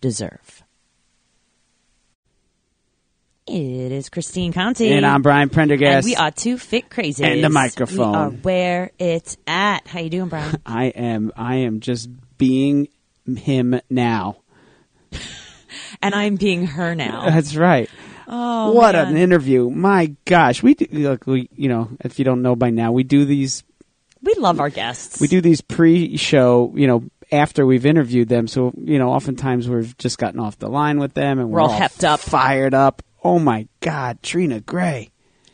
deserve? It is Christine Conti. And I'm Brian Prendergast. And we are two fit crazy. And the microphone. We are where it's at. How you doing, Brian? I am. I am just being him now. and I'm being her now. That's right. Oh, what man. an interview! My gosh, we do. Look, we you know, if you don't know by now, we do these. We love our guests. We do these pre-show. You know, after we've interviewed them, so you know, oftentimes we've just gotten off the line with them, and we're, We're all hepped up. fired up. Oh my God, Trina Gray.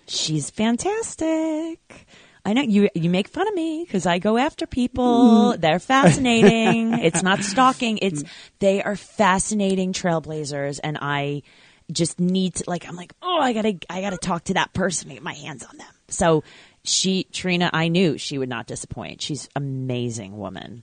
She's fantastic. I know you. You make fun of me because I go after people. Mm. They're fascinating. it's not stalking. It's they are fascinating trailblazers, and I just need to like. I'm like, oh, I gotta, I gotta talk to that person. and Get my hands on them. So she, Trina, I knew she would not disappoint. She's amazing woman.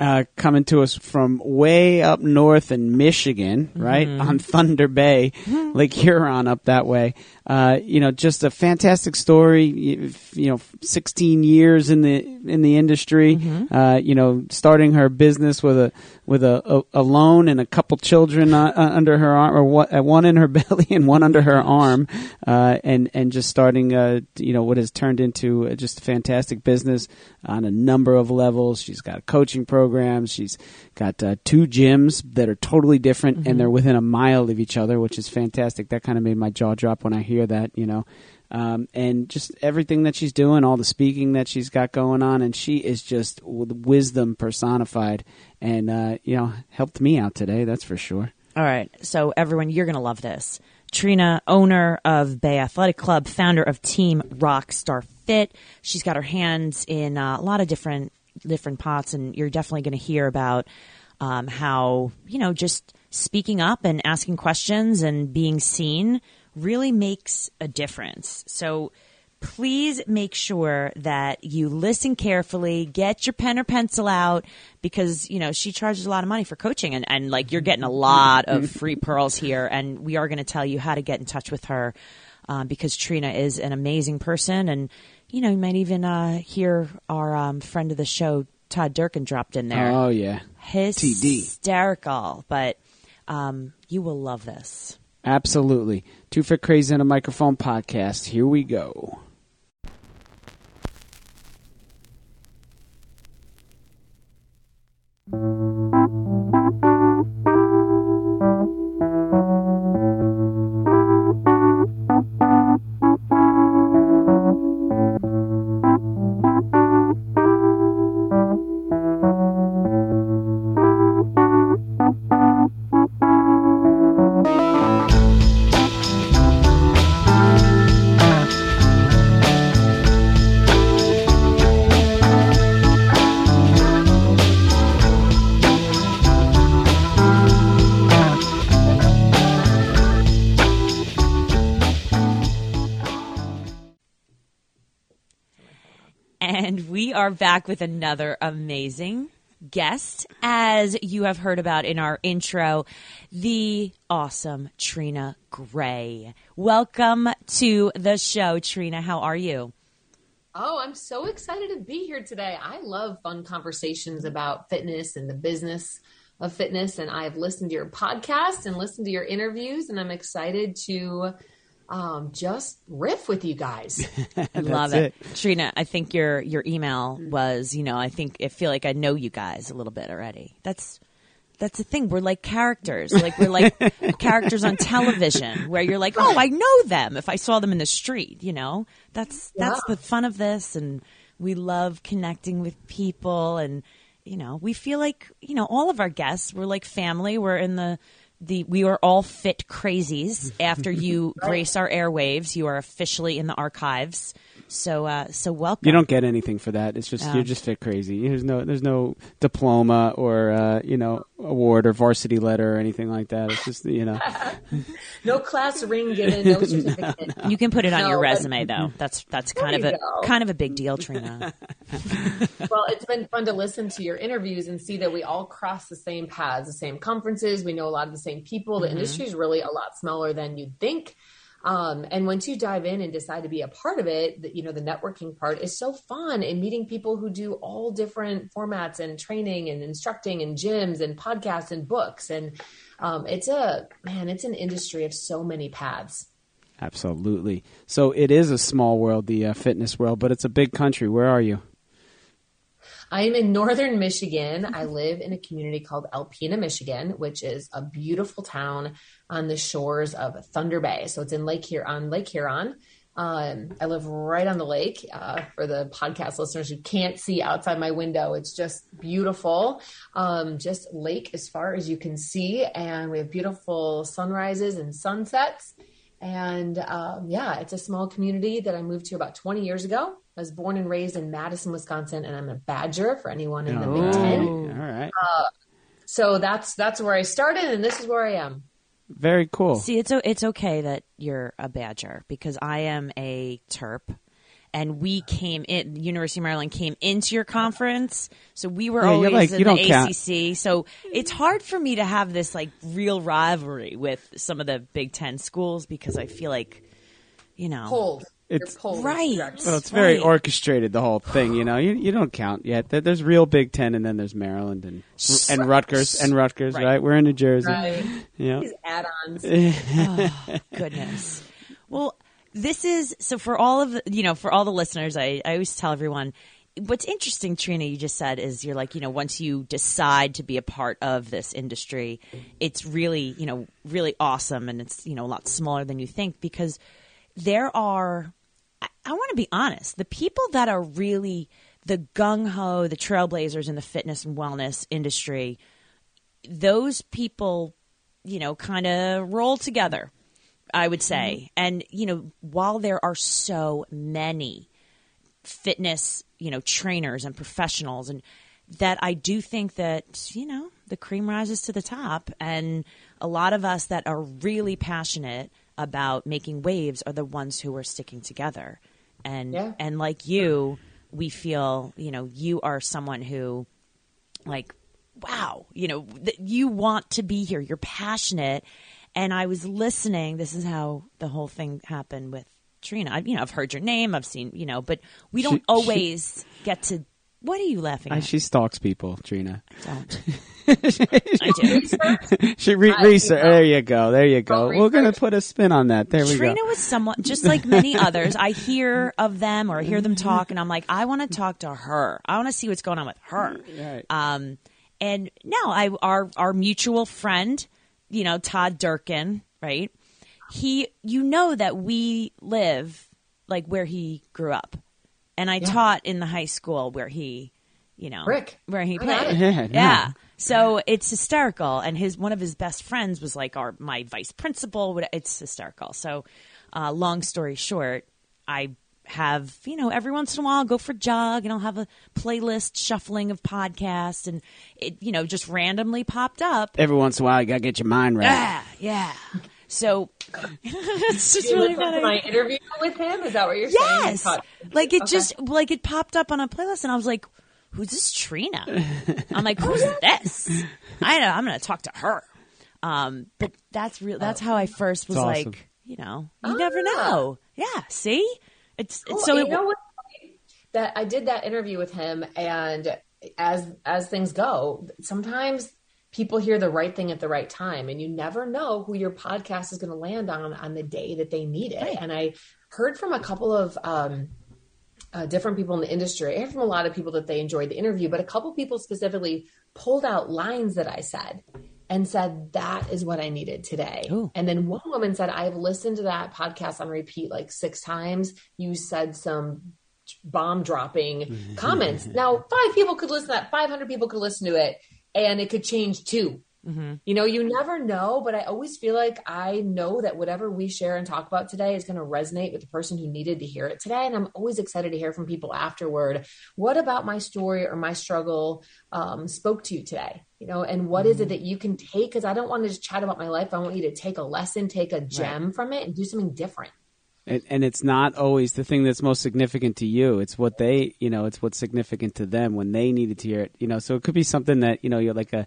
Uh, coming to us from way up north in Michigan, right on Thunder Bay, Lake Huron, up that way. Uh, you know, just a fantastic story. You, you know, 16 years in the in the industry. Uh, you know, starting her business with a with a, a, a loan and a couple children uh, uh, under her arm, or what, uh, one in her belly and one under her arm, uh, and and just starting, uh, you know, what has turned into just a fantastic business on a number of levels. She's got a coaching programs. She's got uh, two gyms that are totally different, and they're within a mile of each other, which is fantastic. That kind of made my jaw drop when I hear that, you know. Um, and just everything that she's doing, all the speaking that she's got going on, and she is just wisdom personified, and uh, you know helped me out today. That's for sure. All right. So, everyone, you're to love this. Trina, owner of Bay Athletic Club, founder of Team Rockstar Fit. She's got her hands in uh, a lot of different different pots, and you're definitely to hear about um, how you know just speaking up and asking questions and being seen really makes a difference. So please make sure that you listen carefully, get your pen or pencil out because, you know, she charges a lot of money for coaching and, and like you're getting a lot of free pearls here and we are going to tell you how to get in touch with her um, because Trina is an amazing person and, you know, you might even uh, hear our um, friend of the show, Todd Durkin dropped in there. Oh yeah, Hysterical, but um, you will love this. Absolutely. Two Fit Crazy and a Microphone podcast. Here we go. We are back with another amazing guest, as you have heard about in our intro, the awesome Trina Gray. Welcome to the show, Trina. How are you? Oh, I'm so excited to be here today. I love fun conversations about fitness and the business of fitness. And I've listened to your podcast and listened to your interviews, and I'm excited to um, just riff with you guys. I love That's it. Trina, I think your your email was, you know, I think I feel like I know you guys a little bit already. That's that's the thing. We're like characters. Like we're like characters on television where you're like, "Oh, I know them if I saw them in the street," you know? That's that's the fun of this and we love connecting with people and you know, we feel like, you know, all of our guests, we're like family. We're in the the we are all fit crazies after you grace our airwaves. You are officially in the archives. So, uh, so welcome. You don't get anything for that. It's just Oh. you're just fit crazy. There's no there's no diploma or uh, you know award or varsity letter or anything like that. It's just you know No class ring given, no certificate. You can put it on No, your but- resume though. That's that's kind of a go. kind of a big deal, Trina. well, it's been fun to listen to your interviews and see that we all cross the same paths, the same conferences. We know a lot of the same people. The industry is really a lot smaller than you'd think. Um, and once you dive in and decide to be a part of it, the, you know, the networking part is so fun and meeting people who do all different formats and training and instructing and gyms and podcasts and books. And um, it's a, man, it's an industry of so many paths. absolutely. So it is a small world, the uh, fitness world, but it's a big country. Where are you? I am in northern Michigan. I live in a community called Alpena, Michigan, which is a beautiful town on the shores of Thunder Bay. So it's in Lake Huron, on Lake Huron. Um, I live right on the lake. Uh, for the podcast listeners who can't see outside my window, it's just beautiful. Um, just lake as far as you can see, and we have beautiful sunrises and sunsets. And um, yeah, it's a small community that I moved to about 20 years ago. I was born and raised in Madison, Wisconsin, and I'm a Badger for anyone in the Big Ten. right. All right. So that's that's where I started, and this is where I am. Very cool. See, it's it's okay that you're a Badger because I am a Terp, and we came in. University of Maryland came into your conference, so we were Yeah, always like- in the don't count. ACC. So it's hard for me to have this like real rivalry with some of the Big Ten schools because I feel like, you know, Pulled. It's- You're pulled. Right. Well, it's very Right. orchestrated, the whole thing. You know, you, you don't count yet. There's real Big Ten, and then there's Maryland and and Rutgers and Rutgers. Right? Right. We're in New Jersey. Right. Yeah. These add-ons. Oh, goodness. Well, this is so for all of the, you know for all the listeners. I, I always tell everyone what's interesting, Trina. You just said is you're like you know once you decide to be a part of this industry, it's really you know really awesome, and it's you know a lot smaller than you think because there are. I, I want to be honest. The people that are really the gung ho, the trailblazers in the fitness and wellness industry, those people, you know, kind of roll together, I would say. Mm-hmm. And, you know, while there are so many fitness, you know, trainers and professionals and that I do think that, you know, the cream rises to the top and a lot of us that are really passionate about making waves are the ones who are sticking together. And Yeah. and like you, we feel, you know, you are someone who like wow you know that you want to be here you're passionate and i was listening this is how the whole thing happened with trina I, you know i've heard your name i've seen you know but we don't she- always get to what are you laughing at she stalks people, Trina. don't i do She re- I- research. There you go. There you go. We're gonna put a spin on that. There we Trina go. Trina was someone just like many others. I hear of them or I hear them talk, and I'm like, I want to talk to her. I want to see what's going on with her. Right. Um, and no, I our our mutual friend, you know, Todd Durkin, right? He, you know that we live like where he grew up, and I taught in the high school where he, you know, Rick. where he played. it. Yeah, Yeah. no. So it's hysterical, and his one of his best friends was like our my vice principal. It's hysterical. So, uh, long story short, I have you know every once in a while I'll go for a jog, and I'll have a playlist shuffling of podcasts, and it you know just randomly popped up. Every once in a while, you gotta get your mind right. Yeah, yeah. So it's just You really funny. my interview with him. Is that what you're saying? Yes. Like it Okay. just like it popped up on a playlist and I was like, Who's this Trina? I'm like, Who's this? I know, I'm gonna talk to her. Um, but that's real that's how I first was awesome. like, you know, you never Ah. know. Yeah, see? It's, it's so you it, know what? That I did that interview with him, and as as things go, sometimes people hear the right thing at the right time, and you never know who your podcast is going to land on on the day that they need it. And I heard from a couple of um, uh, different people in the industry. I heard from a lot of people that they enjoyed the interview, but a couple people specifically pulled out lines that I said and said that is what I needed today. Ooh. And then one woman said, I've listened to that podcast on repeat like six times. You said some bomb dropping comments. Now, five people could listen to that, 500 people could listen to it, and it could change two You know, you never know, but I always feel like I know that whatever we share and talk about today is going to resonate with the person who needed to hear it today. And I'm always excited to hear from people afterward. What about my story or my struggle um, spoke to you today? You know, and what is it that you can take? Because I don't want to just chat about my life. I want you to take a lesson, take a gem from it, and do something different. And, and it's not always the thing that's most significant to you. It's what they, you know, it's what's significant to them when they needed to hear it. You know, so it could be something that you know you're like a,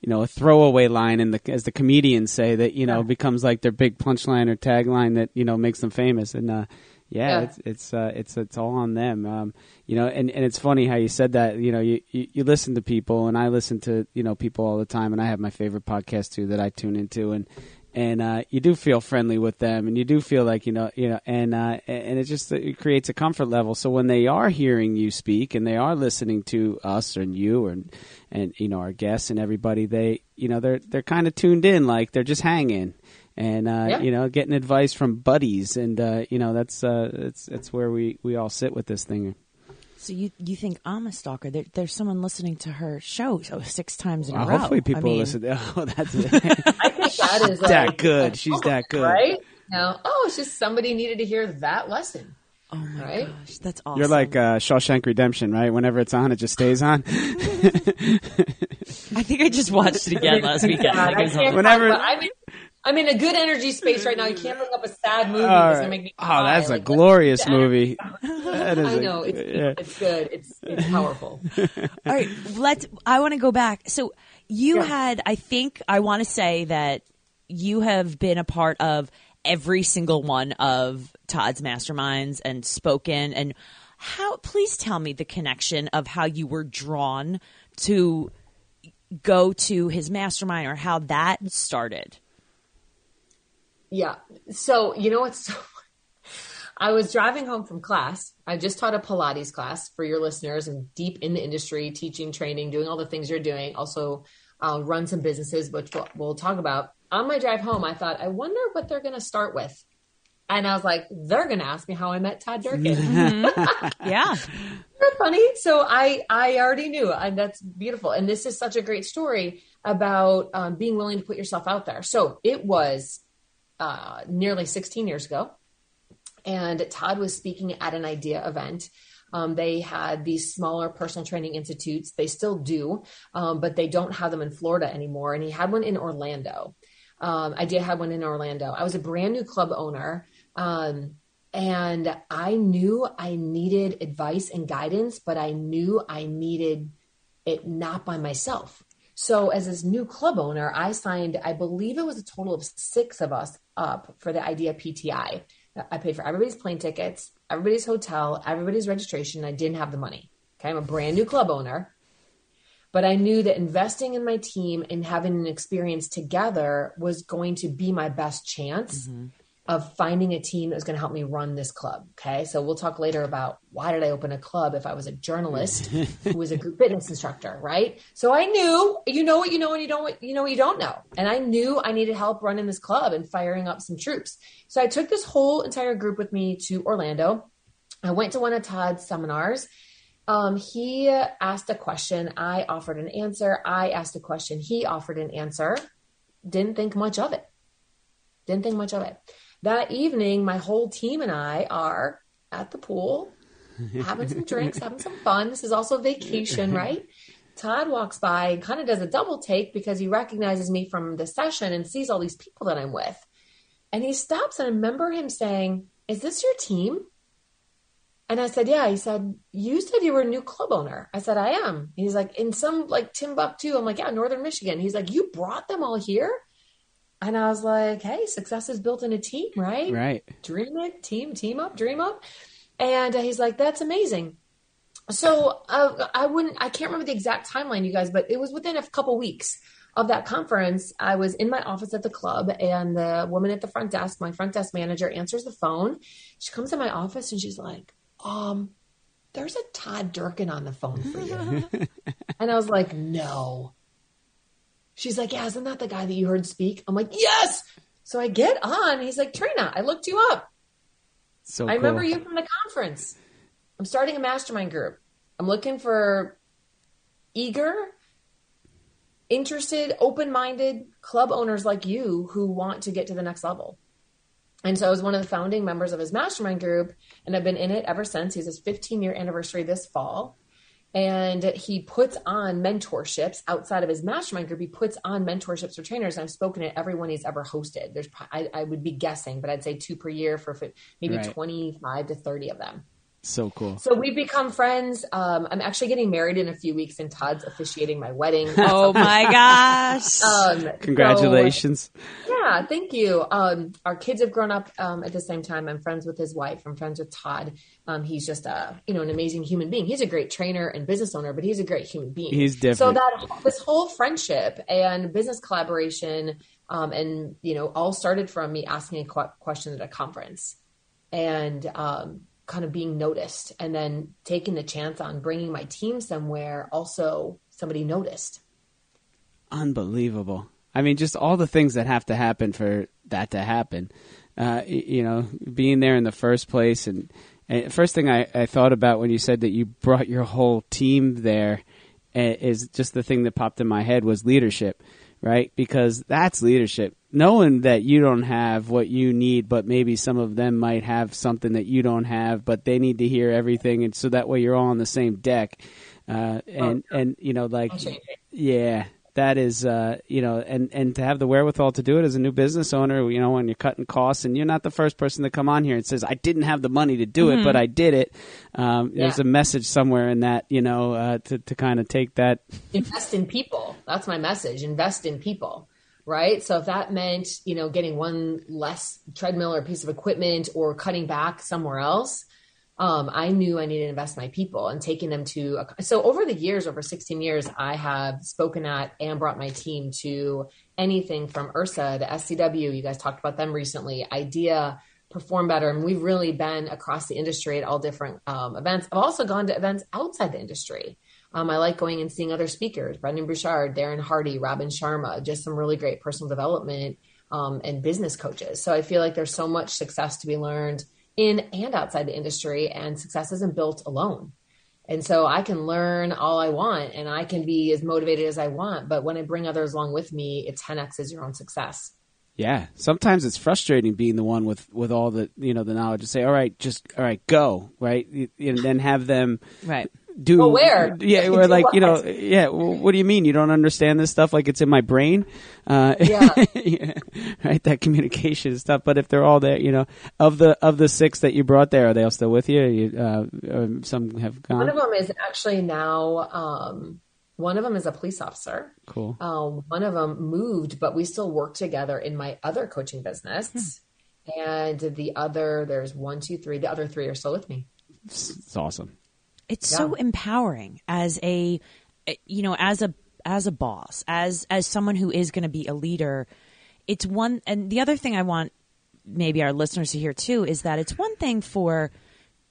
you know, a throwaway line, and the as the comedians say that you know becomes like their big punchline or tagline that you know makes them famous. And uh, yeah, Yeah. it's it's uh, it's it's all on them. Um, you know, and, and it's funny how you said that. You know, you, you you listen to people, and I listen to you know people all the time, and I have my favorite podcast too that I tune into, and and uh, you do feel friendly with them, and you do feel like you know you know, and uh, and it just it creates a comfort level. So when they are hearing you speak, and they are listening to us and you and and you know our guests and everybody, they you know they're they're kind of tuned in, like they're just hanging. And uh, Yeah. you know, getting advice from buddies, and uh, you know that's uh, it's it's where we, we all sit with this thing. So you you think I'm a stalker? There, there's someone listening to her show six times in a Well, row. hopefully, people I mean, listen. Oh, that's I think that is that good. She's that good. right? No, oh, it's just somebody needed to hear that lesson. Oh my Right? gosh, that's awesome. You're like uh, Shawshank Redemption, right? Whenever it's on, it just stays on. I think I just watched it again last weekend. God, Like, I it's Whenever- talk about- I'm in, a good energy space right now. You can't bring up a sad movie right. Oh, cry. that's a Like, glorious let's- movie. That is I a- know it's yeah. it's good. It's it's powerful. All right, let's. I want to go back. So you Yeah. had, I think, I want to say that you have been a part of every single one of Todd's masterminds and spoken. And how? Please tell me the connection of how you were drawn to go to his mastermind or how that started. Yeah. So you know what's so I was driving home from class. I just taught a Pilates class for your listeners and deep in the industry, teaching, training, doing all the things you're doing. Also, uh, run some businesses, which we'll, we'll talk about. On my drive home, I thought, I wonder what they're going to start with. And I was like, they're going to ask me how I met Todd Durkin. Yeah. They're funny. So I I already knew, and that's beautiful. And this is such a great story about um, being willing to put yourself out there. So it was uh, nearly 16 years ago, and Todd was speaking at an IDEA event. Um, they had these smaller personal training institutes. They still do, um, but they don't have them in Florida anymore. And he had one in Orlando. Um, I did have one in Orlando. I was a brand new club owner. Um, and I knew I needed advice and guidance, but I knew I needed it not by myself. So, as this new club owner, I signed, I believe it was a total of six of us up for the IDEA PTI. I paid for everybody's plane tickets, everybody's hotel, everybody's registration. I didn't have the money. Okay. I'm a brand new club owner. But I knew that investing in my team and having an experience together was going to be my best chance mm-hmm. Of finding a team that was going to help me run this club. Okay. So we'll talk later about why did I open a club if I was a journalist who was a group fitness instructor, right? So I knew, you know what you know and you don't what you know what you don't know. And I knew I needed help running this club and firing up some troops. So I took this whole entire group with me to Orlando. I went to one of Todd's seminars. Um, he asked a question. I offered an answer. I asked a question. He offered an answer. Didn't think much of it. Didn't think much of it. That evening, my whole team and I are at the pool, having some drinks, having some fun. This is also vacation, right? Todd walks by and kind of does a double take because he recognizes me from the session and sees all these people that I'm with. And he stops, and I remember him saying, Is this your team? And I said, Yeah. He said, You said you were a new club owner. I said, I am. He's like, In some like Timbuktu. I'm like, Yeah, Northern Michigan. He's like, You brought them all here? And I was like, Hey, success is built in a team, right? Right. dream it, team, team up, dream up. And uh, he's like, that's amazing. So uh, I wouldn't, I can't remember the exact timeline, you guys, but it was within a couple weeks of that conference. I was in my office at the club, and the woman at the front desk, my front desk manager, answers the phone. She comes in my office and she's like, um, there's a Todd Durkin on the phone for you. and I was like, no. She's like, yeah, isn't that the guy that you heard speak? I'm like, yes. So I get on. He's like, Trina, I looked you up. So I remember you from the conference. I'm starting a mastermind group. I'm looking for eager, interested, open minded club owners like you who want to get to the next level. And so I was one of the founding members of his mastermind group, and I've been in it ever since. He's his 15 year anniversary this fall. And he puts on mentorships outside of his mastermind group. He puts on mentorships for trainers. I've spoken at everyone he's ever hosted. There's, I, I would be guessing, but I'd say two per year for maybe right. 25 to 30 of them. So cool. So we've become friends. Um, I'm actually getting married in a few weeks, and Todd's officiating my wedding. oh my gosh! Um, Congratulations. So, yeah, thank you. Um, our kids have grown up um, at the same time. I'm friends with his wife. I'm friends with Todd. Um, he's just a you know an amazing human being. He's a great trainer and business owner, but he's a great human being. He's different. So that this whole friendship and business collaboration, um, and you know, all started from me asking a qu- question at a conference, and um, kind of being noticed and then taking the chance on bringing my team somewhere also somebody noticed. Unbelievable. I mean just all the things that have to happen for that to happen. Uh, you know being there in the first place and, and first thing I, I, thought about when you said that you brought your whole team there eh, just the thing that popped in my head was leadership right? Because that's leadership knowing that you don't have what you need, but maybe some of them might have something that you don't have, but they need to hear everything, and so that way you're all on the same deck. Uh, and oh, and you know, like, yeah, that is, uh, you know, and and to have the wherewithal to do it as a new business owner, you know, when you're cutting costs, and you're not the first person to come on here and says, "I didn't have the money to do mm-hmm. it, but I did it." Um, yeah. There's a message somewhere in that, you know, uh, to to kind of take that. Invest in people. That's my message. Invest in people right? So if that meant, you know, getting one less treadmill or piece of equipment or cutting back somewhere else, um, I knew I needed to invest in my people and taking them to. A, so over the years, over 16 years, I have spoken at and brought my team to anything from IHRSA, the SCW. You guys talked about them recently. IDEA, Perform Better, and we've really been across the industry at all different um, events. I've also gone to events outside the industry. Um, I like going and seeing other speakers, Brendon Burchard, Darren Hardy, Robin Sharma, just some really great personal development um, and business coaches. So I feel like there's so much success to be learned in and outside the industry, and success isn't built alone. And so I can learn all I want and I can be as motivated as I want. But when I bring others along with me, it 10x is your own success. Yeah, sometimes it's frustrating being the one with, with all the you know the knowledge to say, all right, just all right, go right, and then have them right do well, where? yeah we're like you know yeah well, what do you mean? You don't understand this stuff? Like it's in my brain? Uh, yeah. yeah. right? That communication stuff but if they're all there you know of the of the six that you brought there are they all still with you, you uh, some have gone? One of them is actually now um, one of them is a police officer. Cool. Uh, one of them moved but we still work together in my other coaching business. Hmm. and the other there's one two three the other three are still with me. It's awesome it's yeah. so empowering as a you know as a as a boss as as someone who is going to be a leader it's one and the other thing i want maybe our listeners to hear too is that it's one thing for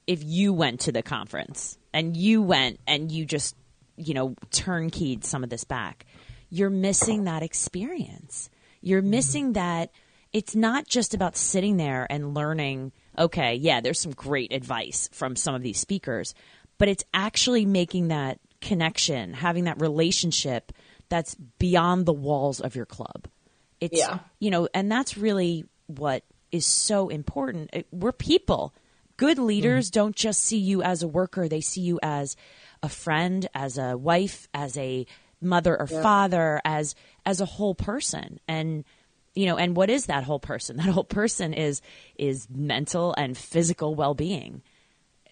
if you went to the conference and you went and you just you know turnkeyed some of this back you're missing that experience you're mm-hmm. missing that it's not just about sitting there and learning okay yeah there's some great advice from some of these speakers but it's actually making that connection, having that relationship that's beyond the walls of your club. It's, yeah. you know, and that's really what is so important. It, we're people. Good leaders mm-hmm. don't just see you as a worker, they see you as a friend, as a wife, as a mother or yeah. father, as as a whole person. And you know, and what is that whole person? That whole person is is mental and physical well-being.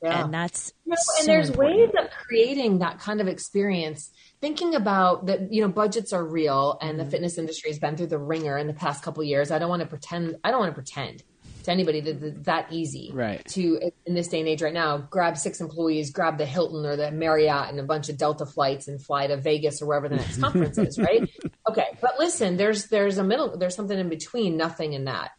Yeah. And that's know, and there's important. ways of creating that kind of experience. Thinking about that, you know, budgets are real, and mm-hmm. the fitness industry has been through the ringer in the past couple years. I don't want to pretend. I don't want to pretend to anybody that that easy right. to in this day and age right now grab six employees grab the hilton or the marriott and a bunch of delta flights and fly to vegas or wherever the next conference is right okay but listen there's there's a middle there's something in between nothing in that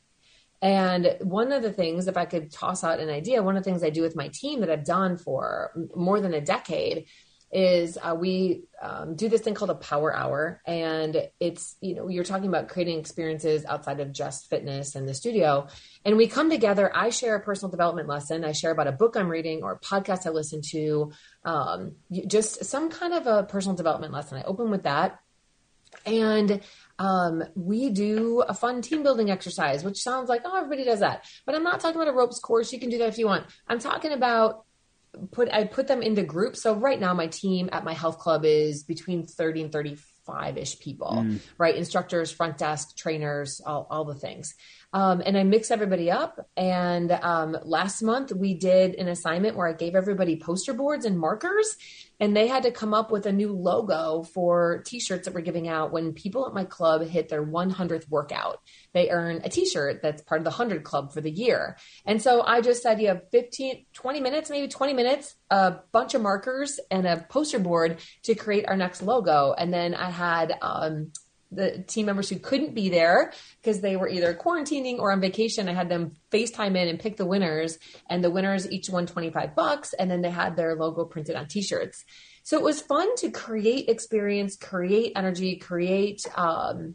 and one of the things, if I could toss out an idea, one of the things I do with my team that I've done for more than a decade is uh, we um, do this thing called a power hour. And it's, you know, you're talking about creating experiences outside of just fitness and the studio. And we come together. I share a personal development lesson. I share about a book I'm reading or a podcast I listen to, um, just some kind of a personal development lesson. I open with that And um, we do a fun team building exercise, which sounds like, oh, everybody does that. But I'm not talking about a ropes course. You can do that if you want. I'm talking about put I put them into groups. So right now my team at my health club is between 30 and 35 ish people, mm. right? Instructors, front desk, trainers, all, all the things. Um, and I mix everybody up. And um, last month we did an assignment where I gave everybody poster boards and markers, and they had to come up with a new logo for t-shirts that we're giving out when people at my club hit their 100th workout. They earn a t-shirt that's part of the 100 club for the year. And so I just said you have 15, 20 minutes, maybe 20 minutes, a bunch of markers and a poster board to create our next logo. And then I had um, the team members who couldn't be there because they were either quarantining or on vacation. I had them FaceTime in and pick the winners, and the winners each won 25 bucks, and then they had their logo printed on t shirts. So it was fun to create experience, create energy, create, um,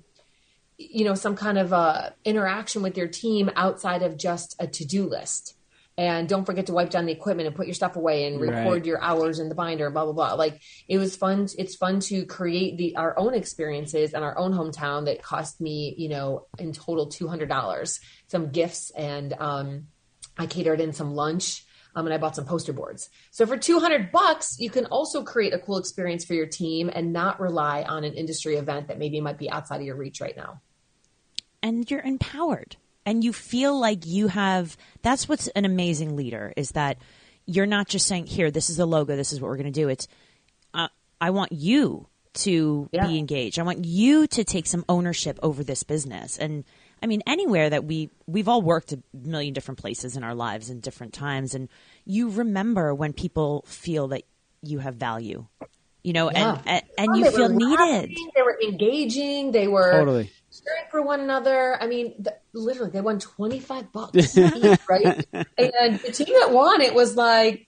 you know, some kind of uh, interaction with your team outside of just a to do list and don't forget to wipe down the equipment and put your stuff away and record right. your hours in the binder blah blah blah like it was fun it's fun to create the our own experiences in our own hometown that cost me you know in total $200 some gifts and um, i catered in some lunch um, and I bought some poster boards. So for 200 bucks, you can also create a cool experience for your team and not rely on an industry event that maybe might be outside of your reach right now. And you're empowered and you feel like you have that's what's an amazing leader is that you're not just saying here this is the logo this is what we're going to do. It's uh, i want you to yeah. be engaged. I want you to take some ownership over this business. And i mean anywhere that we we've all worked a million different places in our lives in different times and you remember when people feel that you have value you know yeah. and and, and you feel needed. they were engaging they were totally cheering for one another. I mean, the, literally, they won twenty five bucks, each, right? And the team that won it was like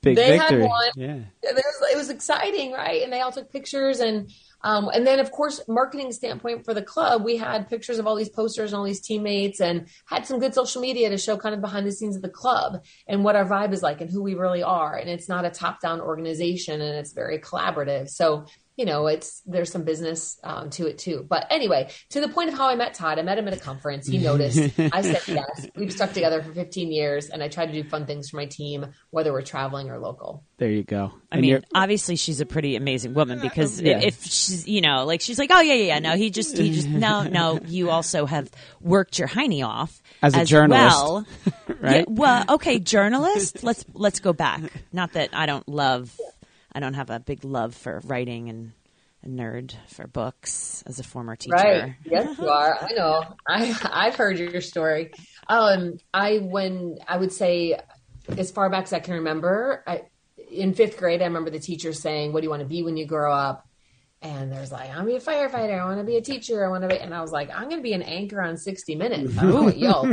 Big they victory. had one. Yeah, it was, it was exciting, right? And they all took pictures and. Um, and then, of course, marketing standpoint for the club, we had pictures of all these posters and all these teammates, and had some good social media to show kind of behind the scenes of the club and what our vibe is like and who we really are. And it's not a top down organization, and it's very collaborative. So you know, it's there's some business um, to it too. But anyway, to the point of how I met Todd, I met him at a conference. He noticed. I said yes. We've stuck together for 15 years, and I try to do fun things for my team, whether we're traveling or local. There you go. I and mean, obviously she's a pretty amazing woman because yeah. if she's, you know, like she's like, oh yeah, yeah, yeah. No, he just, he just, no, no. You also have worked your hiney off as a as journalist, well. right? Yeah, well, okay, journalist. Let's let's go back. Not that I don't love I don't have a big love for writing and a nerd for books as a former teacher. Right. Yes, you are. I know. I I've heard your story. Um, I when I would say as far back as I can remember, I, in fifth grade, I remember the teacher saying, "What do you want to be when you grow up?" And there's like, I'm gonna be a firefighter. I want to be a teacher. I want to be, and I was like, I'm gonna be an anchor on 60 Minutes. I don't know what y'all.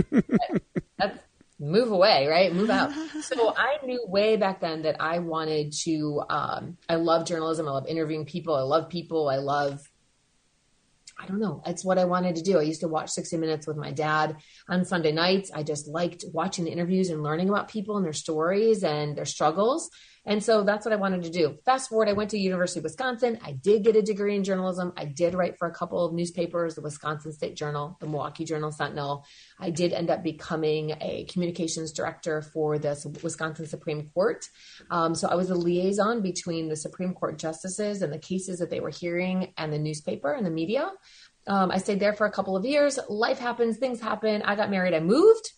That's move away, right? Move out. so I knew way back then that I wanted to, um, I love journalism. I love interviewing people. I love people. I love, I don't know. It's what I wanted to do. I used to watch 60 Minutes with my dad on Sunday nights. I just liked watching the interviews and learning about people and their stories and their struggles. And so that's what I wanted to do. Fast forward, I went to University of Wisconsin. I did get a degree in journalism. I did write for a couple of newspapers, the Wisconsin State Journal, the Milwaukee Journal Sentinel. I did end up becoming a communications director for the Wisconsin Supreme Court. Um, so I was a liaison between the Supreme Court justices and the cases that they were hearing and the newspaper and the media. Um, I stayed there for a couple of years. Life happens, things happen. I got married, I moved,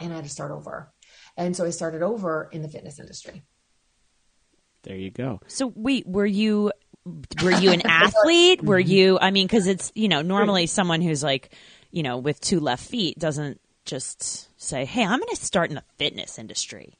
and I had to start over. And so I started over in the fitness industry. There you go. So wait, were you were you an athlete? Were you I mean cuz it's, you know, normally someone who's like, you know, with two left feet doesn't just say, "Hey, I'm going to start in the fitness industry."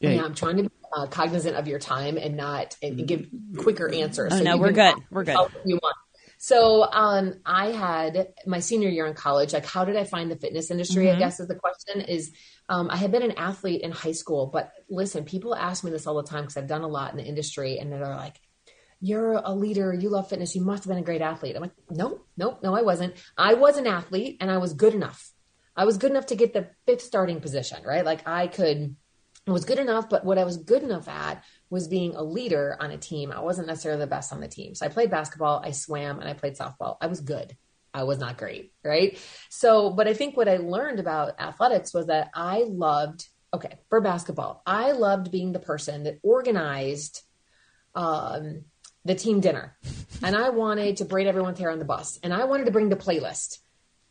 Yeah, yeah I'm trying to be uh, cognizant of your time and not and give quicker answers. Oh so no, we're good. We're good. You want. So um, I had my senior year in college. Like, how did I find the fitness industry? Mm-hmm. I guess is the question. Is um, I had been an athlete in high school, but listen, people ask me this all the time because I've done a lot in the industry, and they're like, "You're a leader. You love fitness. You must have been a great athlete." I'm like, "Nope, nope, no, I wasn't. I was an athlete, and I was good enough. I was good enough to get the fifth starting position, right? Like I could." I was good enough, but what I was good enough at was being a leader on a team. I wasn't necessarily the best on the team. So I played basketball, I swam, and I played softball. I was good. I was not great, right? So, but I think what I learned about athletics was that I loved, okay, for basketball, I loved being the person that organized um, the team dinner. And I wanted to braid everyone's hair on the bus. And I wanted to bring the playlist,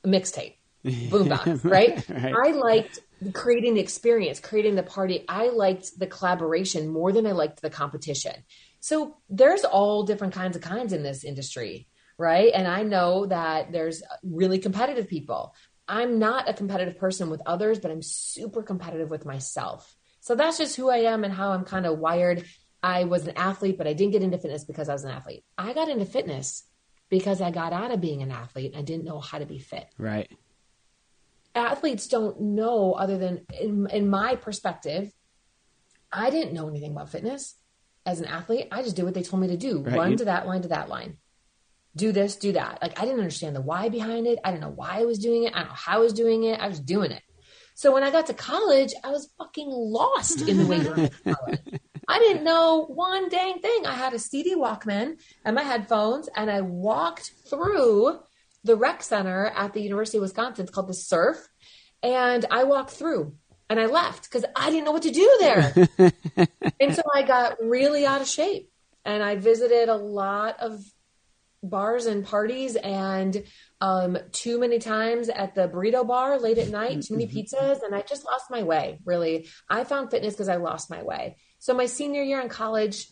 a mixtape, boombox, right? right? I liked creating the experience, creating the party. I liked the collaboration more than I liked the competition. So there's all different kinds of kinds in this industry right? And I know that there's really competitive people. I'm not a competitive person with others, but I'm super competitive with myself. So that's just who I am and how I'm kind of wired. I was an athlete, but I didn't get into fitness because I was an athlete. I got into fitness because I got out of being an athlete. I didn't know how to be fit. Right. Athletes don't know, other than in, in my perspective, I didn't know anything about fitness as an athlete. I just did what they told me to do right. run you, to that line to that line do this, do that. Like I didn't understand the why behind it. I didn't know why I was doing it. I don't know how I was doing it. I was doing it. So when I got to college, I was fucking lost in the weight room. I didn't know one dang thing. I had a CD Walkman and my headphones, and I walked through the rec center at the University of Wisconsin. It's called the SERF, and I walked through and I left because I didn't know what to do there. and so I got really out of shape, and I visited a lot of bars and parties and um, too many times at the burrito bar late at night, too many mm-hmm. pizzas, and I just lost my way. Really, I found fitness because I lost my way. So my senior year in college,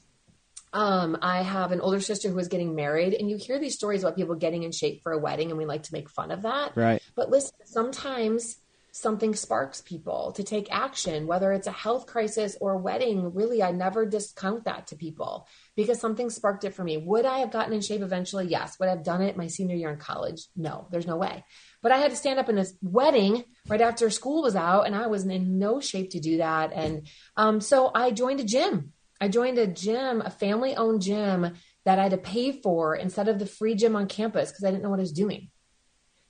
um, I have an older sister who was getting married, and you hear these stories about people getting in shape for a wedding, and we like to make fun of that. Right. But listen, sometimes something sparks people to take action, whether it's a health crisis or a wedding. Really, I never discount that to people because something sparked it for me. Would I have gotten in shape eventually? Yes. Would I have done it my senior year in college? No, there's no way. But I had to stand up in this wedding right after school was out, and I was in no shape to do that. And um, so I joined a gym. I joined a gym, a family owned gym that I had to pay for instead of the free gym on campus because I didn't know what I was doing.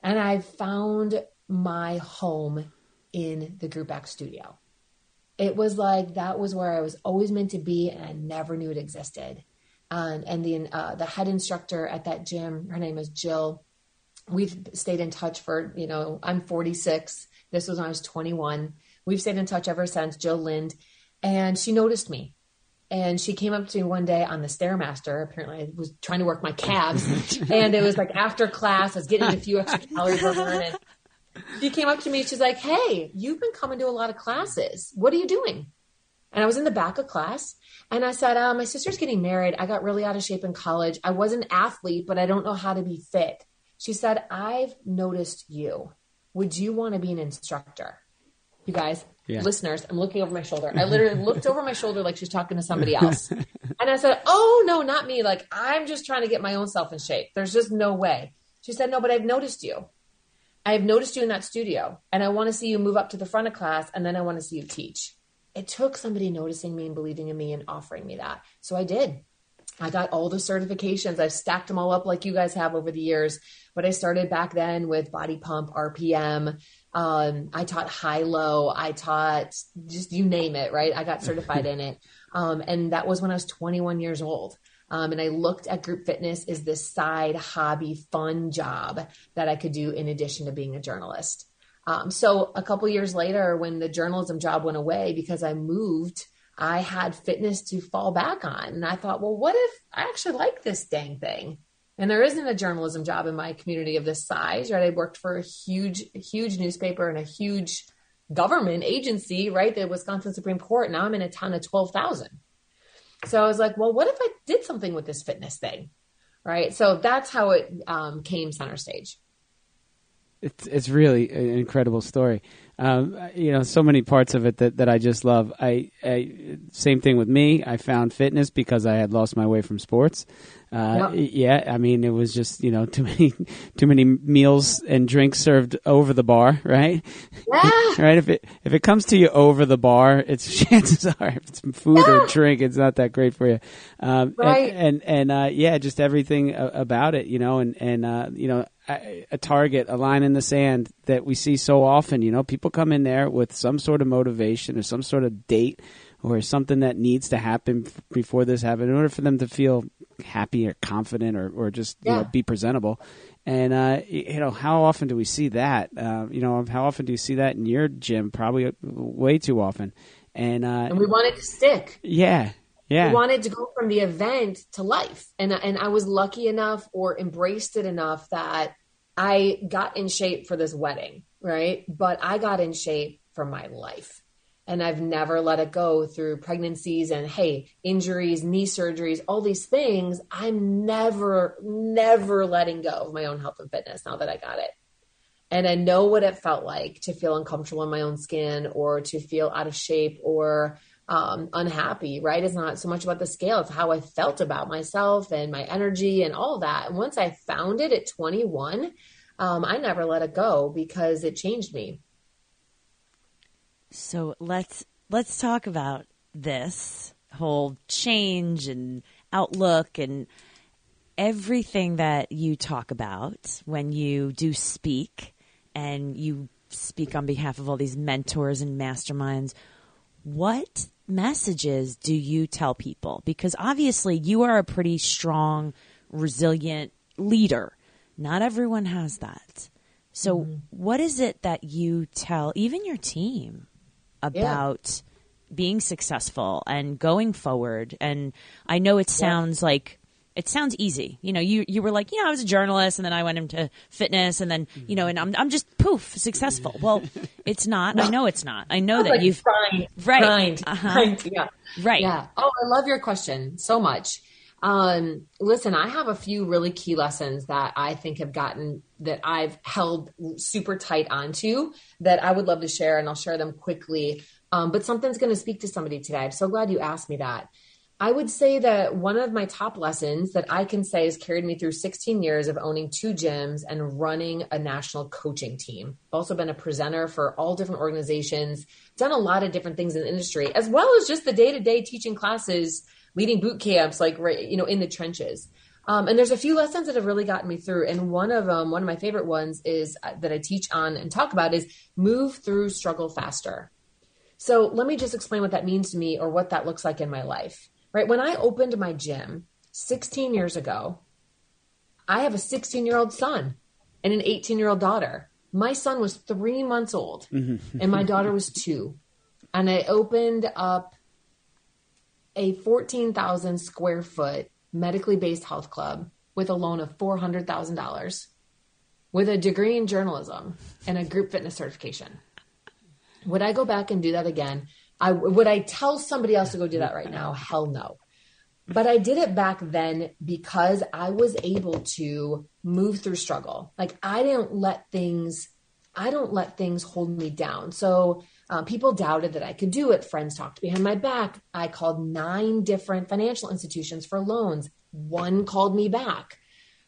And I found my home in the Group X studio. It was like that was where I was always meant to be, and I never knew it existed. Um, and the uh, the head instructor at that gym, her name is Jill. We've stayed in touch for you know I'm 46. This was when I was 21. We've stayed in touch ever since. Jill Lind, and she noticed me and she came up to me one day on the stairmaster apparently i was trying to work my calves and it was like after class i was getting a few extra calories working and she came up to me. She's like, Hey, you've been coming to a lot of classes. What are you doing? And I was in the back of class and I said, uh, My sister's getting married. I got really out of shape in college. I was an athlete, but I don't know how to be fit. She said, I've noticed you. Would you want to be an instructor? You guys, yeah. listeners, I'm looking over my shoulder. I literally looked over my shoulder like she's talking to somebody else. and I said, Oh, no, not me. Like, I'm just trying to get my own self in shape. There's just no way. She said, No, but I've noticed you. I have noticed you in that studio and I want to see you move up to the front of class and then I want to see you teach. It took somebody noticing me and believing in me and offering me that. So I did. I got all the certifications. I've stacked them all up like you guys have over the years. But I started back then with body pump, RPM. Um, I taught high low. I taught just you name it, right? I got certified in it. Um, and that was when I was 21 years old. Um, and I looked at group fitness as this side hobby, fun job that I could do in addition to being a journalist. Um, so a couple years later, when the journalism job went away because I moved, I had fitness to fall back on. And I thought, well, what if I actually like this dang thing? And there isn't a journalism job in my community of this size, right? I worked for a huge, huge newspaper and a huge government agency, right? The Wisconsin Supreme Court. Now I'm in a town of 12,000. So I was like, well, what if I did something with this fitness thing? Right. So that's how it um, came center stage. It's it's really an incredible story. Um, you know, so many parts of it that, that I just love. I, I, same thing with me. I found fitness because I had lost my way from sports. Uh, Yeah, I mean, it was just you know too many too many meals and drinks served over the bar, right? Yeah. right. If it if it comes to you over the bar, it's chances are if it's food yeah. or drink, it's not that great for you. Um, right. And and, and uh, yeah, just everything about it, you know, and and uh, you know a target, a line in the sand that we see so often. You know, people come in there with some sort of motivation or some sort of date or something that needs to happen before this happens in order for them to feel happy or confident or, or just you know be presentable. And uh, you know, how often do we see that? Uh, you know, how often do you see that in your gym? Probably way too often. And, uh, And we wanted to stick. yeah, yeah, wanted to go from the event to life. And and I was lucky enough or embraced it enough that I got in shape for this wedding, right? But I got in shape for my life. And I've never let it go through pregnancies and hey, injuries, knee surgeries, all these things. I'm never, never letting go of my own health and fitness now that I got it. And I know what it felt like to feel uncomfortable in my own skin or to feel out of shape or um, unhappy, right? It's not so much about the scale, it's how I felt about myself and my energy and all that. And once I found it at 21, um, I never let it go because it changed me. So let's let's talk about this whole change and outlook and everything that you talk about when you do speak and you speak on behalf of all these mentors and masterminds. What messages do you tell people? Because obviously you are a pretty strong, resilient leader. Not everyone has that. So, mm-hmm. what is it that you tell even your team about being successful and going forward? And I know it sounds like it sounds easy. You know, you you were like, you know, I was a journalist and then I went into fitness and then, you know, and I'm I'm just poof, successful. Well, it's not. I know it's not. I know that Like you've grind, Right. grind, Uh-huh. grind. Yeah. right. Yeah. Oh, I love your question so much. Um, listen, I have a few really key lessons that I think have gotten that I've held super tight onto that I would love to share, and I'll share them quickly. Um, but something's going to speak to somebody today. I'm so glad you asked me that. I would say that one of my top lessons that I can say has carried me through 16 years of owning two gyms and running a national coaching team. I've also been a presenter for all different organizations, done a lot of different things in the industry, as well as just the day to day teaching classes, leading boot camps, like you know, in the trenches. Um, and there's a few lessons that have really gotten me through. And one of them, one of my favorite ones is uh, that I teach on and talk about is move through struggle faster. So let me just explain what that means to me or what that looks like in my life. Right. When I opened my gym 16 years ago, I have a 16 year old son and an 18 year old daughter. My son was three months old mm-hmm. and my daughter was two. And I opened up a 14,000 square foot medically based health club with a loan of $400,000 with a degree in journalism and a group fitness certification. Would I go back and do that again? I would I tell somebody else to go do that right now? Hell no. But I did it back then because I was able to move through struggle. Like I didn't let things I don't let things hold me down. So uh, people doubted that I could do it. Friends talked behind my back. I called nine different financial institutions for loans. One called me back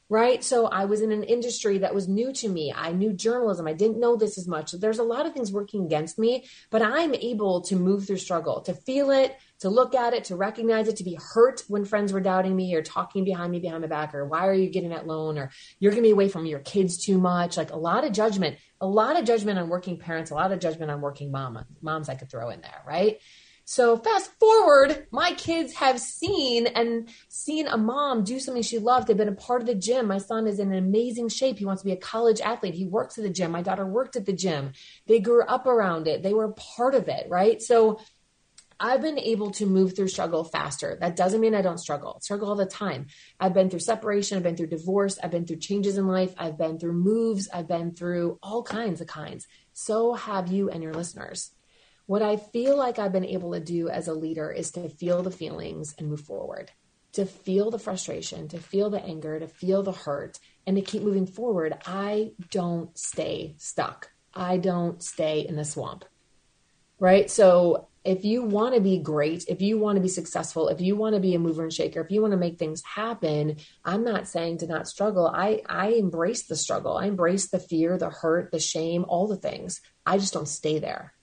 right? So I was in an industry that was new to me. I knew journalism. I didn't know this as much. So there's a lot of things working against me, but I'm able to move through struggle, to feel it, to look at it, to recognize it, to be hurt when friends were doubting me or talking behind me behind my back or why are you getting that loan or you're going to be away from your kids too much. Like a lot of judgment, a lot of judgment on working parents, a lot of judgment on working mom, moms I could throw in there, right? So fast forward, my kids have seen and seen a mom do something she loved. They've been a part of the gym. My son is in amazing shape. He wants to be a college athlete. He works at the gym. My daughter worked at the gym. They grew up around it. They were part of it, right? So I've been able to move through struggle faster. That doesn't mean I don't struggle. I struggle all the time. I've been through separation. I've been through divorce. I've been through changes in life. I've been through moves. I've been through all kinds of kinds. So have you and your listeners. What I feel like I've been able to do as a leader is to feel the feelings and move forward, to feel the frustration, to feel the anger, to feel the hurt, and to keep moving forward. I don't stay stuck. I don't stay in the swamp. Right. So if you want to be great, if you want to be successful, if you want to be a mover and shaker, if you want to make things happen, I'm not saying to not struggle. I, I embrace the struggle. I embrace the fear, the hurt, the shame, all the things. I just don't stay there.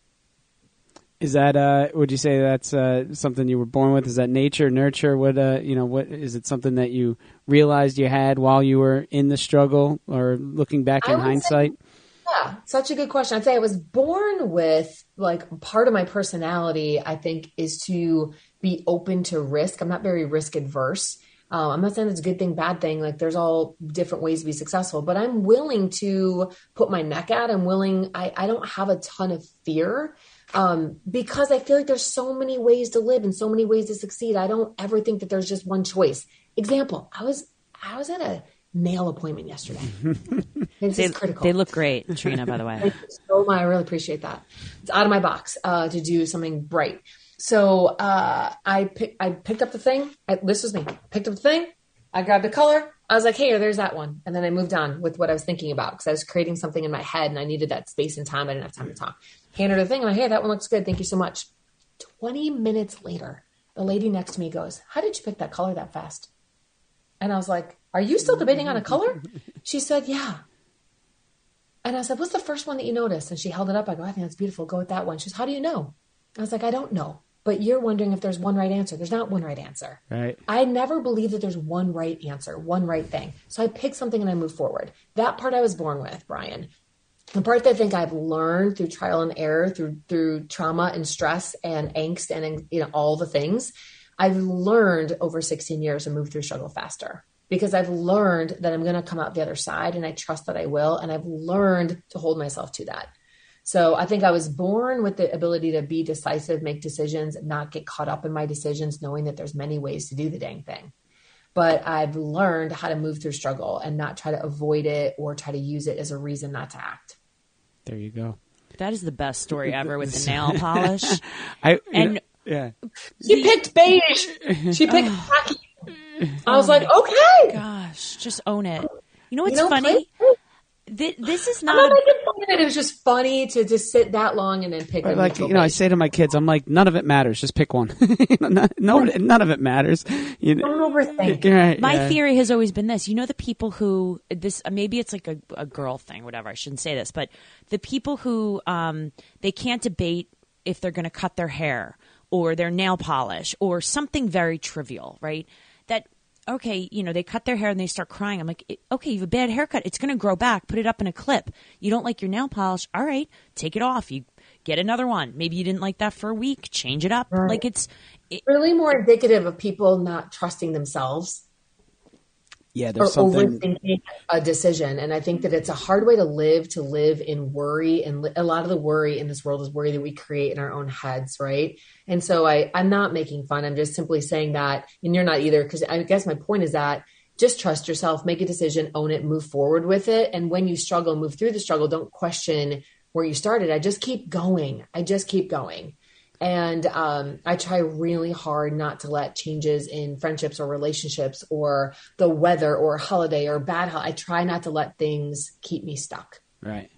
Is that uh, would you say that's uh, something you were born with? Is that nature, nurture? What uh, you know? What is it? Something that you realized you had while you were in the struggle, or looking back in say- hindsight? Yeah, Yeah, such a good question. I'd say I was born with like part of my personality, I think, is to be open to risk. I'm not very risk adverse. Um, I'm not saying it's a good thing, bad thing. Like there's all different ways to be successful, but I'm willing to put my neck out. I'm willing. I, I don't have a ton of fear um, because I feel like there's so many ways to live and so many ways to succeed. I don't ever think that there's just one choice. Example: I was I was at a nail appointment yesterday. this They, is critical. they look great, Trina. By the way, Thank you so much. I really appreciate that. It's out of my box uh, to do something bright. So uh, I pick, I picked up the thing. I, this was me. Picked up the thing. I grabbed a color. I was like, "Hey, there's that one," and then I moved on with what I was thinking about because I was creating something in my head and I needed that space and time. I didn't have time to talk. Handed her the thing. And I'm like, "Hey, that one looks good. Thank you so much." Twenty minutes later, the lady next to me goes, "How did you pick that color that fast?" And I was like, "Are you still debating on a color?" She said, "Yeah." And I said, What's the first one that you noticed? And she held it up. I go, I think that's beautiful. Go with that one. She goes, How do you know? I was like, I don't know. But you're wondering if there's one right answer. There's not one right answer. Right. I never believe that there's one right answer, one right thing. So I pick something and I move forward. That part I was born with, Brian. The part that I think I've learned through trial and error, through through trauma and stress and angst and you know all the things, I've learned over 16 years to move through struggle faster because I've learned that I'm going to come out the other side and I trust that I will and I've learned to hold myself to that. So I think I was born with the ability to be decisive, make decisions, not get caught up in my decisions, knowing that there's many ways to do the dang thing. But I've learned how to move through struggle and not try to avoid it or try to use it as a reason not to act. There you go. that is the best story ever with the nail polish. I And- know, yeah. She picked beige. She picked khaki. I was like, okay. Gosh, just own it. You know what's You know, funny? play- Thi- this is I'm not. not A, making fun of it. It was just funny to just sit that long and then pick a Like you know, I say to my kids, I'm like, none of it matters. Just pick one. You know, none, no, none of it matters. You know, Don't overthink. right, my yeah. theory has always been this. You know, the people who this maybe it's like a, a girl thing, whatever. I shouldn't say this, but the people who um, they can't debate if they're going to cut their hair or their nail polish or something very trivial, right? That okay, you know, they cut their hair and they start crying. I'm like, okay, you have a bad haircut. It's going to grow back. Put it up in a clip. You don't like your nail polish? All right, take it off. You get another one. Maybe you didn't like that for a week. Change it up. Like it's it, really more indicative of people not trusting themselves Yeah, or there's something. overthinking a decision. And I think that it's a hard way to live, to live in worry. And a lot of the worry in this world is worry that we create in our own heads, right? And so I, I'm not making fun. I'm just simply saying that, and you're not either, because I guess my point is that just trust yourself, make a decision, own it, move forward with it. And when you struggle, move through the struggle, don't question where you started. I just keep going. I just keep going. And um, I try really hard not to let changes in friendships or relationships or the weather or holiday or bad health. I try not to let things keep me stuck. Right.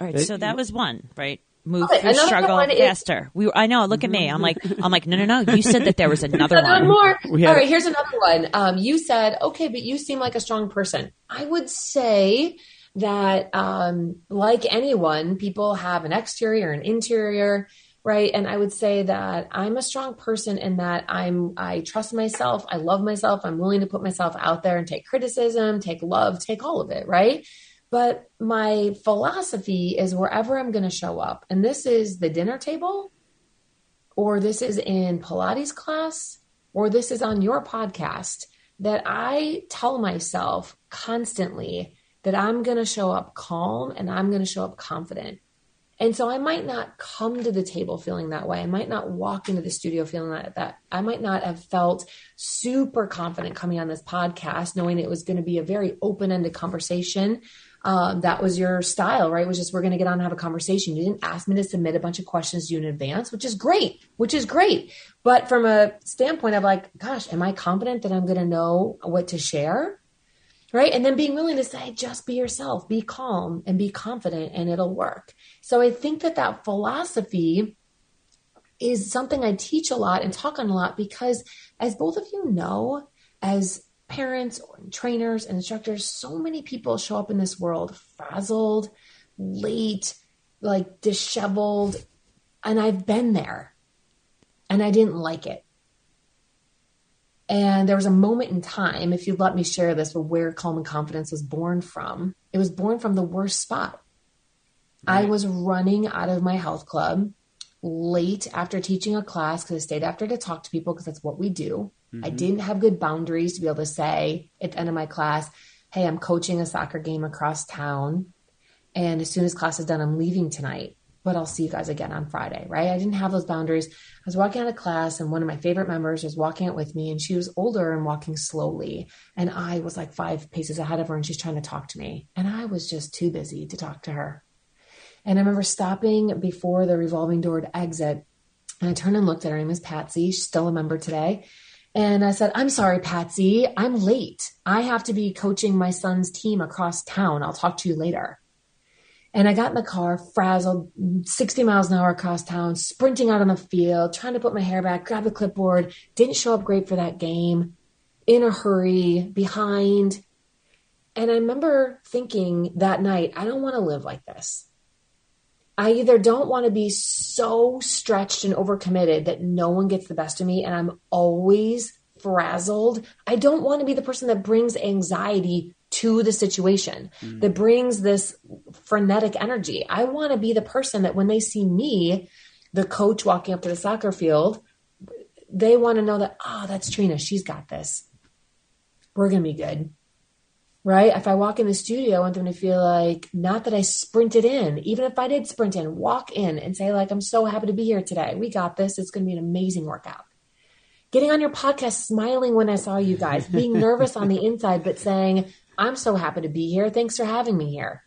All right, They- so that was one, right? Move Okay, through another struggle one is- faster. We, I know. Look at me. I'm like, I'm like, no, no, no. You said that there was another One one. more. We had- All right, here's another one. Um, you said, okay, but you seem like a strong person. I would say that, um, like anyone, people have an exterior and interior, right? And I would say that I'm a strong person in that I'm, I trust myself. I love myself. I'm willing to put myself out there and take criticism, take love, take all of it, right? But my philosophy is wherever I'm going to show up, and this is the dinner table, or this is in Pilates class, or this is on your podcast, that I tell myself constantly that I'm going to show up calm and I'm going to show up confident. And so I might not come to the table feeling that way. I might not walk into the studio feeling that, that I might not have felt super confident coming on this podcast, knowing it was going to be a very open ended conversation. Um, that was your style, right? It was just we're going to get on and have a conversation. You didn't ask me to submit a bunch of questions to you in advance, which is great, which is great. But from a standpoint of like, gosh, am I confident that I'm going to know what to share? Right? And then being willing to say, just be yourself, be calm and be confident, and it'll work. So I think that that philosophy is something I teach a lot and talk on a lot because, as both of you know, as parents trainers and instructors, so many people show up in this world frazzled, late, like disheveled. And I've been there and I didn't like it. And there was a moment in time, if you'd let me share this, where Calm and Confidence was born from. It was born from the worst spot. I was running out of my health club late after teaching a class because I stayed after to talk to people because that's what we do. I mm-hmm. didn't have good boundaries to be able to say at the end of my class, Hey, I'm coaching a soccer game across town. And as soon as class is done, I'm leaving tonight, but I'll see you guys again on Friday, right? I didn't have those boundaries. I was walking out of class, and one of my favorite members was walking out with me, and she was older and walking slowly. And I was like five paces ahead of her, and she's trying to talk to me. And I was just too busy to talk to her. And I remember stopping before the revolving door to exit. And I turned and looked at her. Her name is Patsy. She's still a member today. And I said, I'm sorry, Patsy. I'm late. I have to be coaching my son's team across town. I'll talk to you later. And I got in the car, frazzled, 60 miles an hour across town, sprinting out on the field, trying to put my hair back, grab the clipboard. Didn't show up great for that game. In a hurry, behind. And I remember thinking that night, I don't want to live like this. I either don't want to be so stretched and overcommitted that no one gets the best of me and I'm always frazzled. I don't want to be the person that brings anxiety to the situation, mm. that brings this frenetic energy. I want to be the person that when they see me, the coach walking up to the soccer field, they want to know that, oh, that's Trina. She's got this. We're going to be good right? If I walk in the studio, I want them to feel like not that I sprinted in, even if I did sprint in, walk in and say, like, I'm so happy to be here today. We got this. It's going to be an amazing workout. Getting on your podcast, smiling when I saw you guys, being nervous on the inside, but saying, I'm so happy to be here. Thanks for having me here.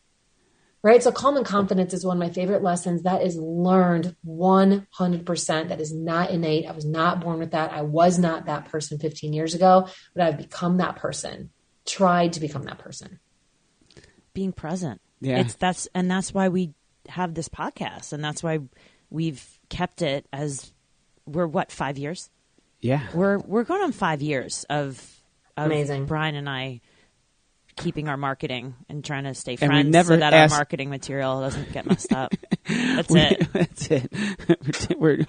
Right. So calm and confidence is one of my favorite lessons that is learned 100%. That is not innate. I was not born with that. I was not that person 15 years ago, but I've become that person tried to become that person. Being present. Yeah. It's that's and that's why we have this podcast and that's why we've kept it as we're what, five years? Yeah. We're we're going on five years of, of Amazing. Brian and I keeping our marketing and trying to stay And friends never so that asked- our marketing material doesn't get messed up. That's We- it. That's it. we're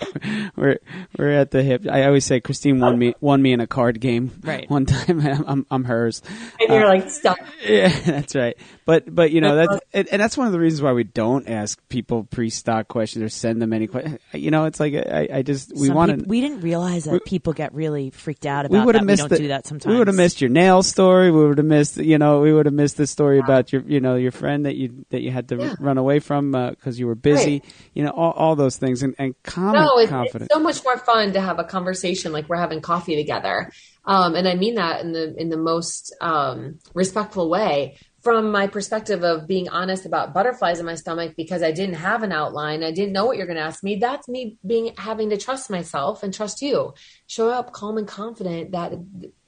we're we're at the hip. I always say Christine won me won me in a card game. Right. One time, I'm I'm, I'm hers. And you're uh, like, stop. Yeah, that's right. But but you know that's and, and that's one of the reasons why we don't ask people pre-stock questions or send them any questions. You know, it's like I, I just we Some want to. we didn't realize that people get really freaked out about. We about would that. have We missed don't the, do that sometimes. We would have missed your nail story. We would have missed, you know, we would have missed the story about your, you know, your friend that you that you had to Yeah. run away from because you were busy. Right. You know, all, all those things and and calm No, it's, confident. it's so much more fun to have a conversation like we're having coffee together. Um, and I mean that in the in the most um, respectful way. From my perspective of being honest about butterflies in my stomach because I didn't have an outline, I didn't know what you're going to ask me. That's me being having to trust myself and trust you. Show up calm and confident that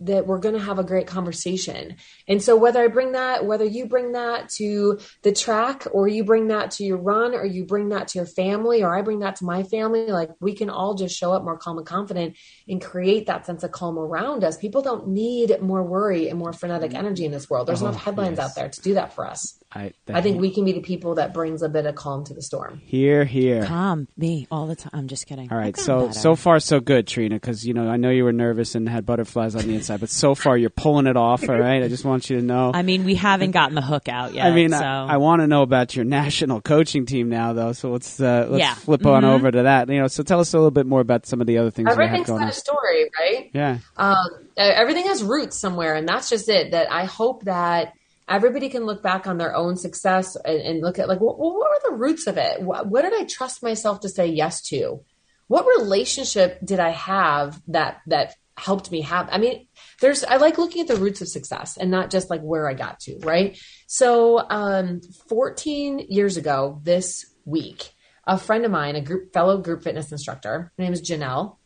that we're going to have a great conversation. And so whether I bring that, whether you bring that to the track or you bring that to your run or you bring that to your family or I bring that to my family, like we can all just show up more calm and confident and create that sense of calm around us. People don't need more worry and more frenetic mm-hmm. energy in this world. There's Oh, enough headlines yes. out there to do that for us. I, I think we can be the people that brings a bit of calm to the storm. here here. calm me all the time. I'm just kidding. All right, so better. so far so good, Trina. Because you know I know you were nervous and had butterflies on the inside, but so far you're pulling it off. All right, I just want you to know. I mean, we haven't gotten the hook out yet. I mean, so. I, I want to know about your national coaching team now, though. So let's uh, let's Yeah. flip on Mhm. over to that. You know, so tell us a little bit more about some of the other things you have Everything's going got on. a story, right? Yeah, um, everything has roots somewhere and that's just it that i hope that everybody can look back on their own success and, and look at like well, what were the roots of it what, what did i trust myself to say yes to what relationship did i have that that helped me have i mean there's i like looking at the roots of success and not just like where i got to right so um 14 years ago this week a friend of mine a group fellow group fitness instructor her name is janelle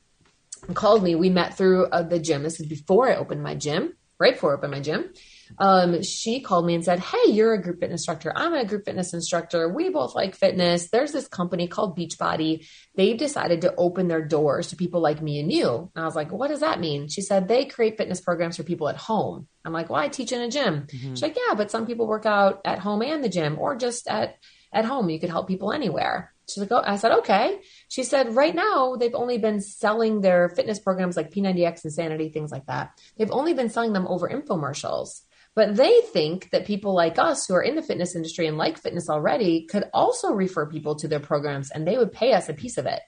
called me. We met through uh, the gym. This is before I opened my gym, right before I opened my gym. Um, she called me and said, Hey, you're a group fitness instructor. I'm a group fitness instructor. We both like fitness. There's this company called Beachbody. They've decided to open their doors to people like me and you. And I was like, What does that mean? She said, They create fitness programs for people at home. I'm like, Well, I teach in a gym. She's like, Yeah, but some people work out at home and the gym or just at, at home. You could help people anywhere. She's like, Oh, I said, Okay. She said, right now, they've only been selling their fitness programs like P90X, Insanity, things like that. They've only been selling them over infomercials. But they think that people like us who are in the fitness industry and like fitness already could also refer people to their programs and they would pay us a piece of it.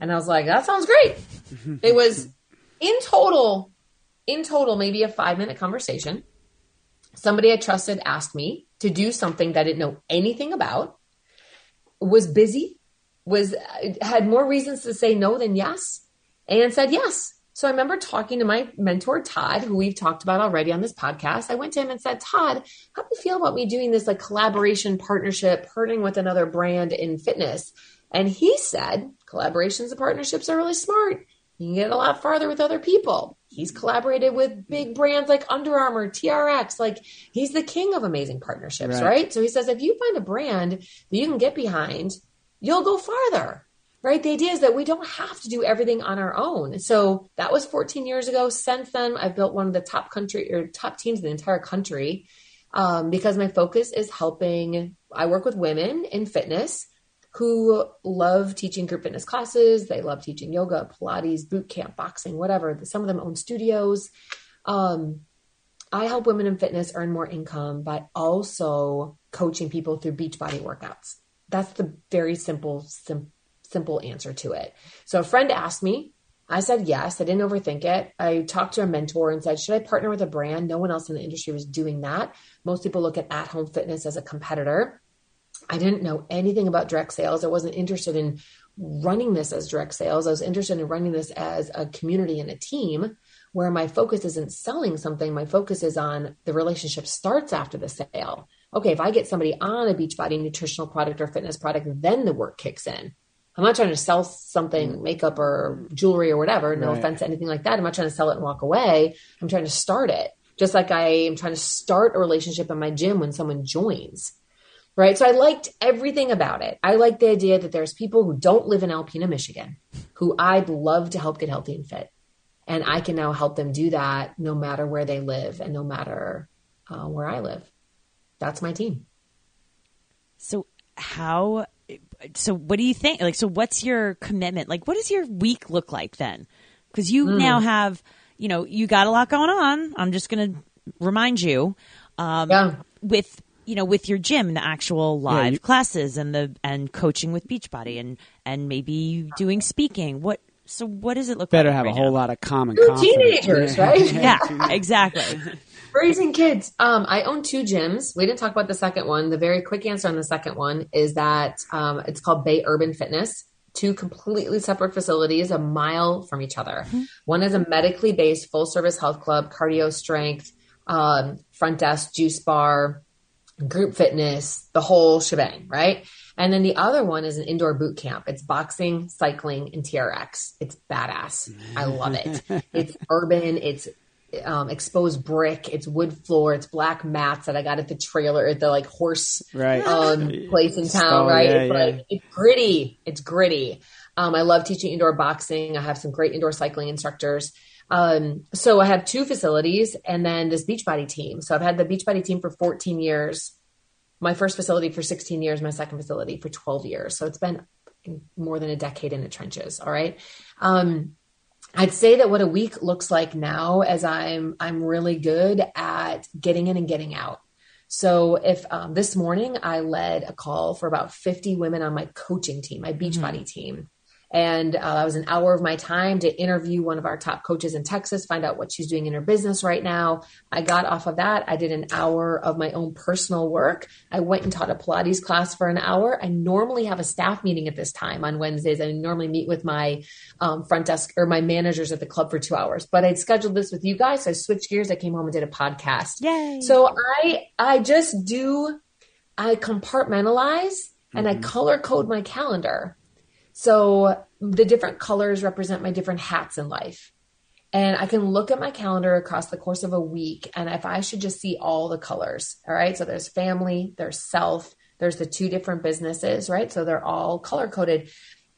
And I was like, that sounds great. it was in total, in total, maybe a five minute conversation. Somebody I trusted asked me to do something that I didn't know anything about, was busy, was had more reasons to say no than yes, and said yes. So I remember talking to my mentor, Todd, who we've talked about already on this podcast. I went to him and said, Todd, how do you feel about me doing this like collaboration partnership, partnering with another brand in fitness? And he said, collaborations and partnerships are really smart. You can get a lot farther with other people. He's collaborated with big brands like Under Armour, TRX. Like he's the king of amazing partnerships, right? right? So he says, if you find a brand that you can get behind, you'll go farther right? The idea is that we don't have to do everything on our own. So that was 14 years ago. Since then, I've built one of the top country or top teams in the entire country um, because my focus is helping. I work with women in fitness who love teaching group fitness classes. They love teaching yoga, Pilates, boot camp, boxing, whatever. Some of them own studios. Um, I help women in fitness earn more income by also coaching people through Beachbody workouts. That's the very simple, sim- simple answer to it. So a friend asked me, I said yes. I didn't overthink it. I talked to a mentor and said, should I partner with a brand? No one else in the industry was doing that. Most people look at at home fitness as a competitor. I didn't know anything about direct sales. I wasn't interested in running this as direct sales. I was interested in running this as a community and a team where my focus isn't selling something. My focus is on the relationship starts after the sale. Okay, if I get somebody on a Beachbody nutritional product or fitness product, then the work kicks in. I'm not trying to sell something, mm. makeup or jewelry or whatever. No right. offense to anything like that. I'm not trying to sell it and walk away. I'm trying to start it. Just like I am trying to start a relationship in my gym when someone joins. Right. So I liked everything about it. I like the idea that there's people who don't live in Alpena, Michigan, who I'd love to help get healthy and fit. And I can now help them do that no matter where they live and no matter uh, where I live. That's my team. So, how so what do you think? Like, so what's your commitment? Like, what does your week look like then? Because you mm. now have, you know, you got a lot going on. I'm just going to remind you, um, yeah. with you know, with your gym, the actual live yeah, you- classes and the and coaching with Beachbody and and maybe doing speaking. What so what does it look like? Better like? have right a whole lot of common. Two teenagers, right? yeah, exactly. Raising kids. Um, I own two gyms. We didn't talk about the second one. The very quick answer on the second one is that um, it's called Bay Urban Fitness. Two completely separate facilities, a mile from each other. Mm-hmm. One is a medically based full service health club, cardio strength, um, front desk, juice bar, group fitness, the whole shebang, right? And then the other one is an indoor boot camp. It's boxing, cycling, and TRX. It's badass. I love it. it's urban. It's um, exposed brick. It's wood floor. It's black mats that I got at the trailer at the like horse right. um, place in town. Right, yeah, it's yeah. like it's gritty. It's gritty. Um, I love teaching indoor boxing. I have some great indoor cycling instructors. Um, so I have two facilities and then this Beachbody team. So I've had the Beachbody team for 14 years. My first facility for 16 years. My second facility for 12 years. So it's been more than a decade in the trenches. All right. Um, I'd say that what a week looks like now as I'm I'm really good at getting in and getting out. So if um, this morning I led a call for about 50 women on my coaching team, my Beachbody mm-hmm. team, and uh, that was an hour of my time to interview one of our top coaches in Texas, find out what she's doing in her business right now. I got off of that. I did an hour of my own personal work. I went and taught a Pilates class for an hour. I normally have a staff meeting at this time on Wednesdays. I normally meet with my um, front desk or my managers at the club for two hours, but I'd scheduled this with you guys. So I switched gears. I came home and did a podcast. Yay. So I, I just do, I compartmentalize and mm-hmm. I color code my calendar. So the different colors represent my different hats in life. And I can look at my calendar across the course of a week. And if I should just see all the colors, all right. So there's family, there's self, there's the two different businesses, right? So they're all color coded.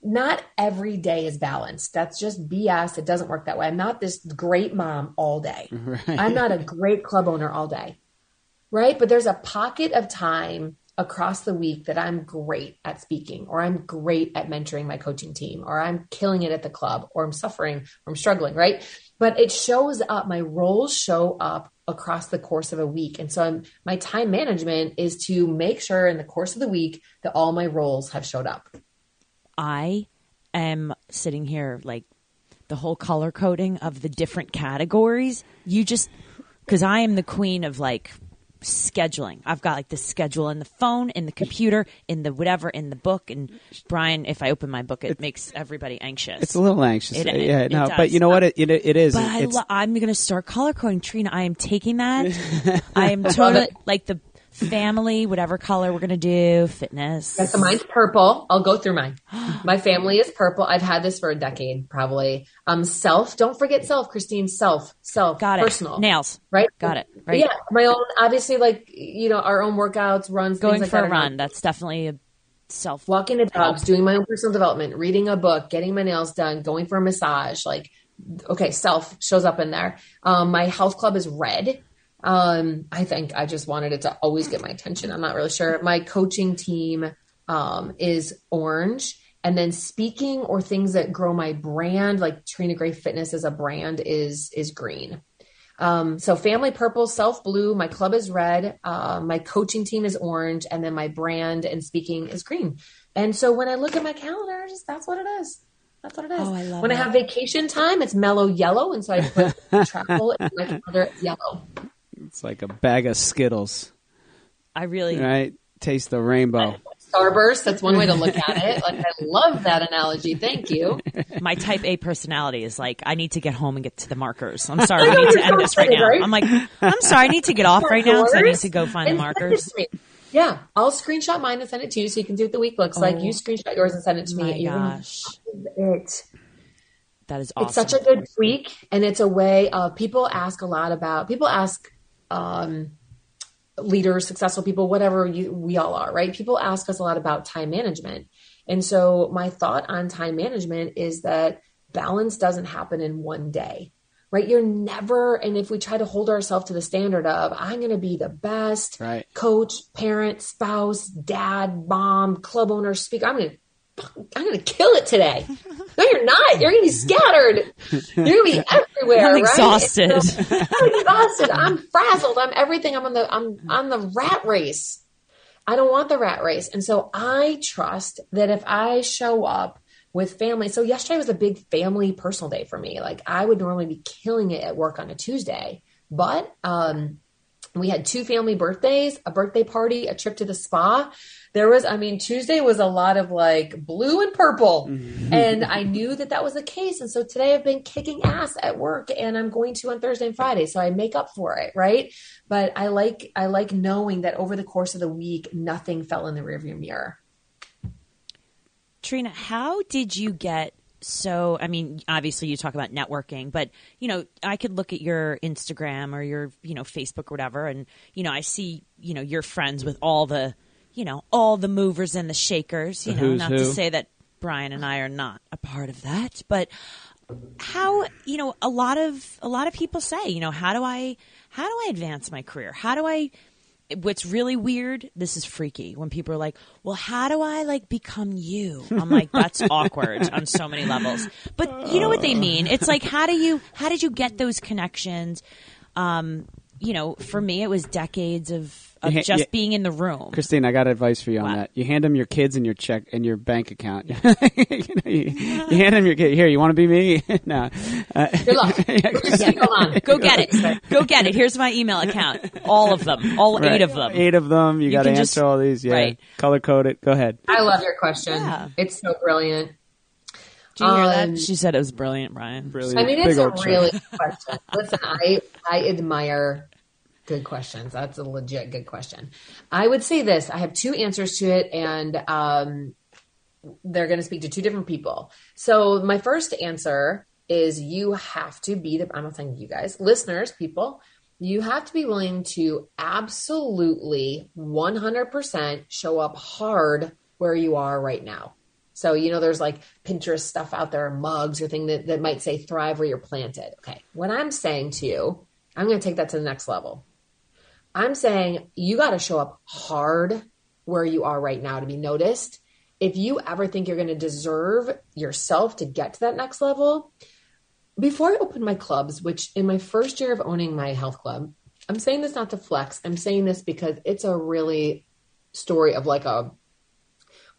Not every day is balanced. That's just BS. It doesn't work that way. I'm not this great mom all day. Right. I'm not a great club owner all day. Right. But there's a pocket of time across the week that I'm great at speaking, or I'm great at mentoring my coaching team, or I'm killing it at the club, or I'm suffering, or I'm struggling, right? But it shows up, my roles show up across the course of a week. And so I'm, my time management is to make sure in the course of the week that all my roles have showed up. I am sitting here like the whole color coding of the different categories. You just because I am the queen of like scheduling. I've got like the schedule in the phone, in the computer, in the whatever, in the book. And Brian, if I open my book, it makes everybody anxious. It's a little anxious. It- uh, it- yeah, no, but you know what? Uh, it, it, it is. But I lo- I'm going to start color coding. Trina, I am taking that. I am totally like the family, whatever color we're going to do, fitness. Yeah, so mine's purple. I'll go through mine. My family is purple. I've had this for a decade, probably. Um, self. Don't forget self, Christine. Self. Self. Got it. Personal. Nails. Right. Got it. Right. Yeah. My own. Obviously, like you know, our own workouts, runs, Going like for that a run. That's definitely a self. walking the dogs, doing my own personal development, reading a book, getting my nails done, going for a massage. Like, okay, self shows up in there. Um, my health club is red. Um, I think I just wanted it to always get my attention. I'm not really sure. My coaching team um, is orange. And then speaking or things that grow my brand, like Trina Gray Fitness as a brand, is is green. Um, so family purple, self blue. My club is red. Uh, my coaching team is orange, and then my brand and speaking is green. And so when I look at my calendar, just that's what it is. That's what it is. Oh, I love when I have vacation time, it's mellow yellow, and so I put travel in my calendar. Yellow. It's like a bag of Skittles, I really. right? Taste the rainbow. Starburst. That's one way to look at it. Like I love that analogy. Thank you. My type A personality is like, I need to get home and get to the markers. I'm sorry, I need to end this right now. I'm like, I'm sorry, I need to get off right now because I need to go find the And send it markers. Yeah, I'll screenshot mine and send it to you so you can see what the week looks like. Oh. You screenshot yours and send it to me. My You're gosh, It. that is awesome. It's such a good tweak, and it's a way of people ask a lot about. People ask um, leaders, successful people, whatever you, we all are, right? People ask us a lot about time management, and so my thought on time management is that balance doesn't happen in one day. Right, you're never, and if we try to hold ourselves to the standard of I'm going to be the best Right. coach, parent, spouse, dad, mom, club owner, speaker, I'm going to I'm gonna kill it today. No, you're not. You're gonna be scattered. You're gonna be everywhere. I'm right? exhausted. So- I'm exhausted. I'm frazzled. I'm everything. I'm on the I'm on the rat race. I don't want the rat race. And so I trust that if I show up with family, so yesterday was a big family personal day for me. Like I would normally be killing it at work on a Tuesday, but um we had two family birthdays, a birthday party, a trip to the spa. There was, I mean, Tuesday was a lot of like blue and purple. Mm-hmm. and I knew that that was the case. And so today I've been kicking ass at work and I'm going to on Thursday and Friday. So I make up for it. Right. But I like, I like knowing that over the course of the week, nothing fell in the rearview mirror. Trina, how did you get so? I mean, obviously you talk about networking, but you know, I could look at your Instagram or your you know Facebook or whatever, and you know, I see you know you're friends with all the you know all the movers and the shakers. You know, who's not to say that Brian and I are not a part of that, but how you know a lot of a lot of people say you know how do i how do i advance my career? How do i what's really weird this is freaky when people are like well how do i like become you? I'm like that's awkward on so many levels. But you know what they mean? It's like how do you how did you get those connections? Um you know for me it was decades of of ha- just you- being in the room Christine, I got advice for you on What? that. You hand them your kids and your check and your bank account. you, know, you, you hand them your kid. Here, you want to be me? no. Uh, Good luck. Hold on. go get it go get it here's my email account all of them all right. eight of them Eight of them. You, got to answer just- all these. Yeah. right. Color code it. Go ahead. I love your question. Yeah. It's so brilliant. Did you hear Um, that? She said it was brilliant, Brian. Brilliant. I mean, Big it's a really good question. Listen, I I admire good questions. That's a legit good question. I would say this: I have two answers to it, and um, they're going to speak to two different people. So, my first answer is you have to be the. I'm not saying you guys, listeners, people. You have to be willing to absolutely 100% show up hard where you are right now. So, you know, there's like Pinterest stuff out there, mugs or thing that, that might say thrive where you're planted. Okay. What I'm saying to you, I'm going to take that to the next level. I'm saying you got to show up hard where you are right now to be noticed. If you ever think you're going to deserve yourself to get to that next level, before I opened my clubs, which in my first year of owning my health club, I'm saying this not to flex. I'm saying this because it's a really story of like a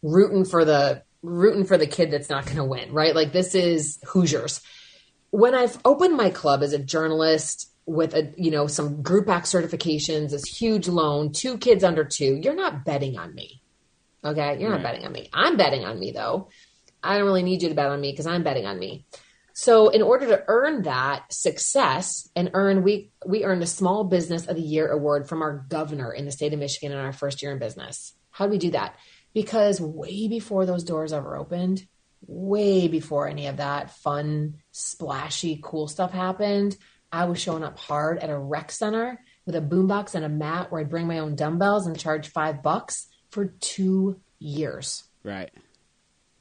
rooting for the rooting for the kid that's not going to win, right? Like this is Hoosiers. When I've opened my club as a journalist with a you know some group ex certifications, this huge loan, two kids under two, you're not betting on me. Okay, you're not betting on me. I'm betting on me though. I don't really need you to bet on me because I'm betting on me. So in order to earn that success and earn we we earned a small business of the year award from our governor in the state of Michigan in our first year in business. How do we do that? Because way before those doors ever opened, way before any of that fun, splashy, cool stuff happened, I was showing up hard at a rec center with a boombox and a mat where I'd bring my own dumbbells and charge five bucks for two years. Right.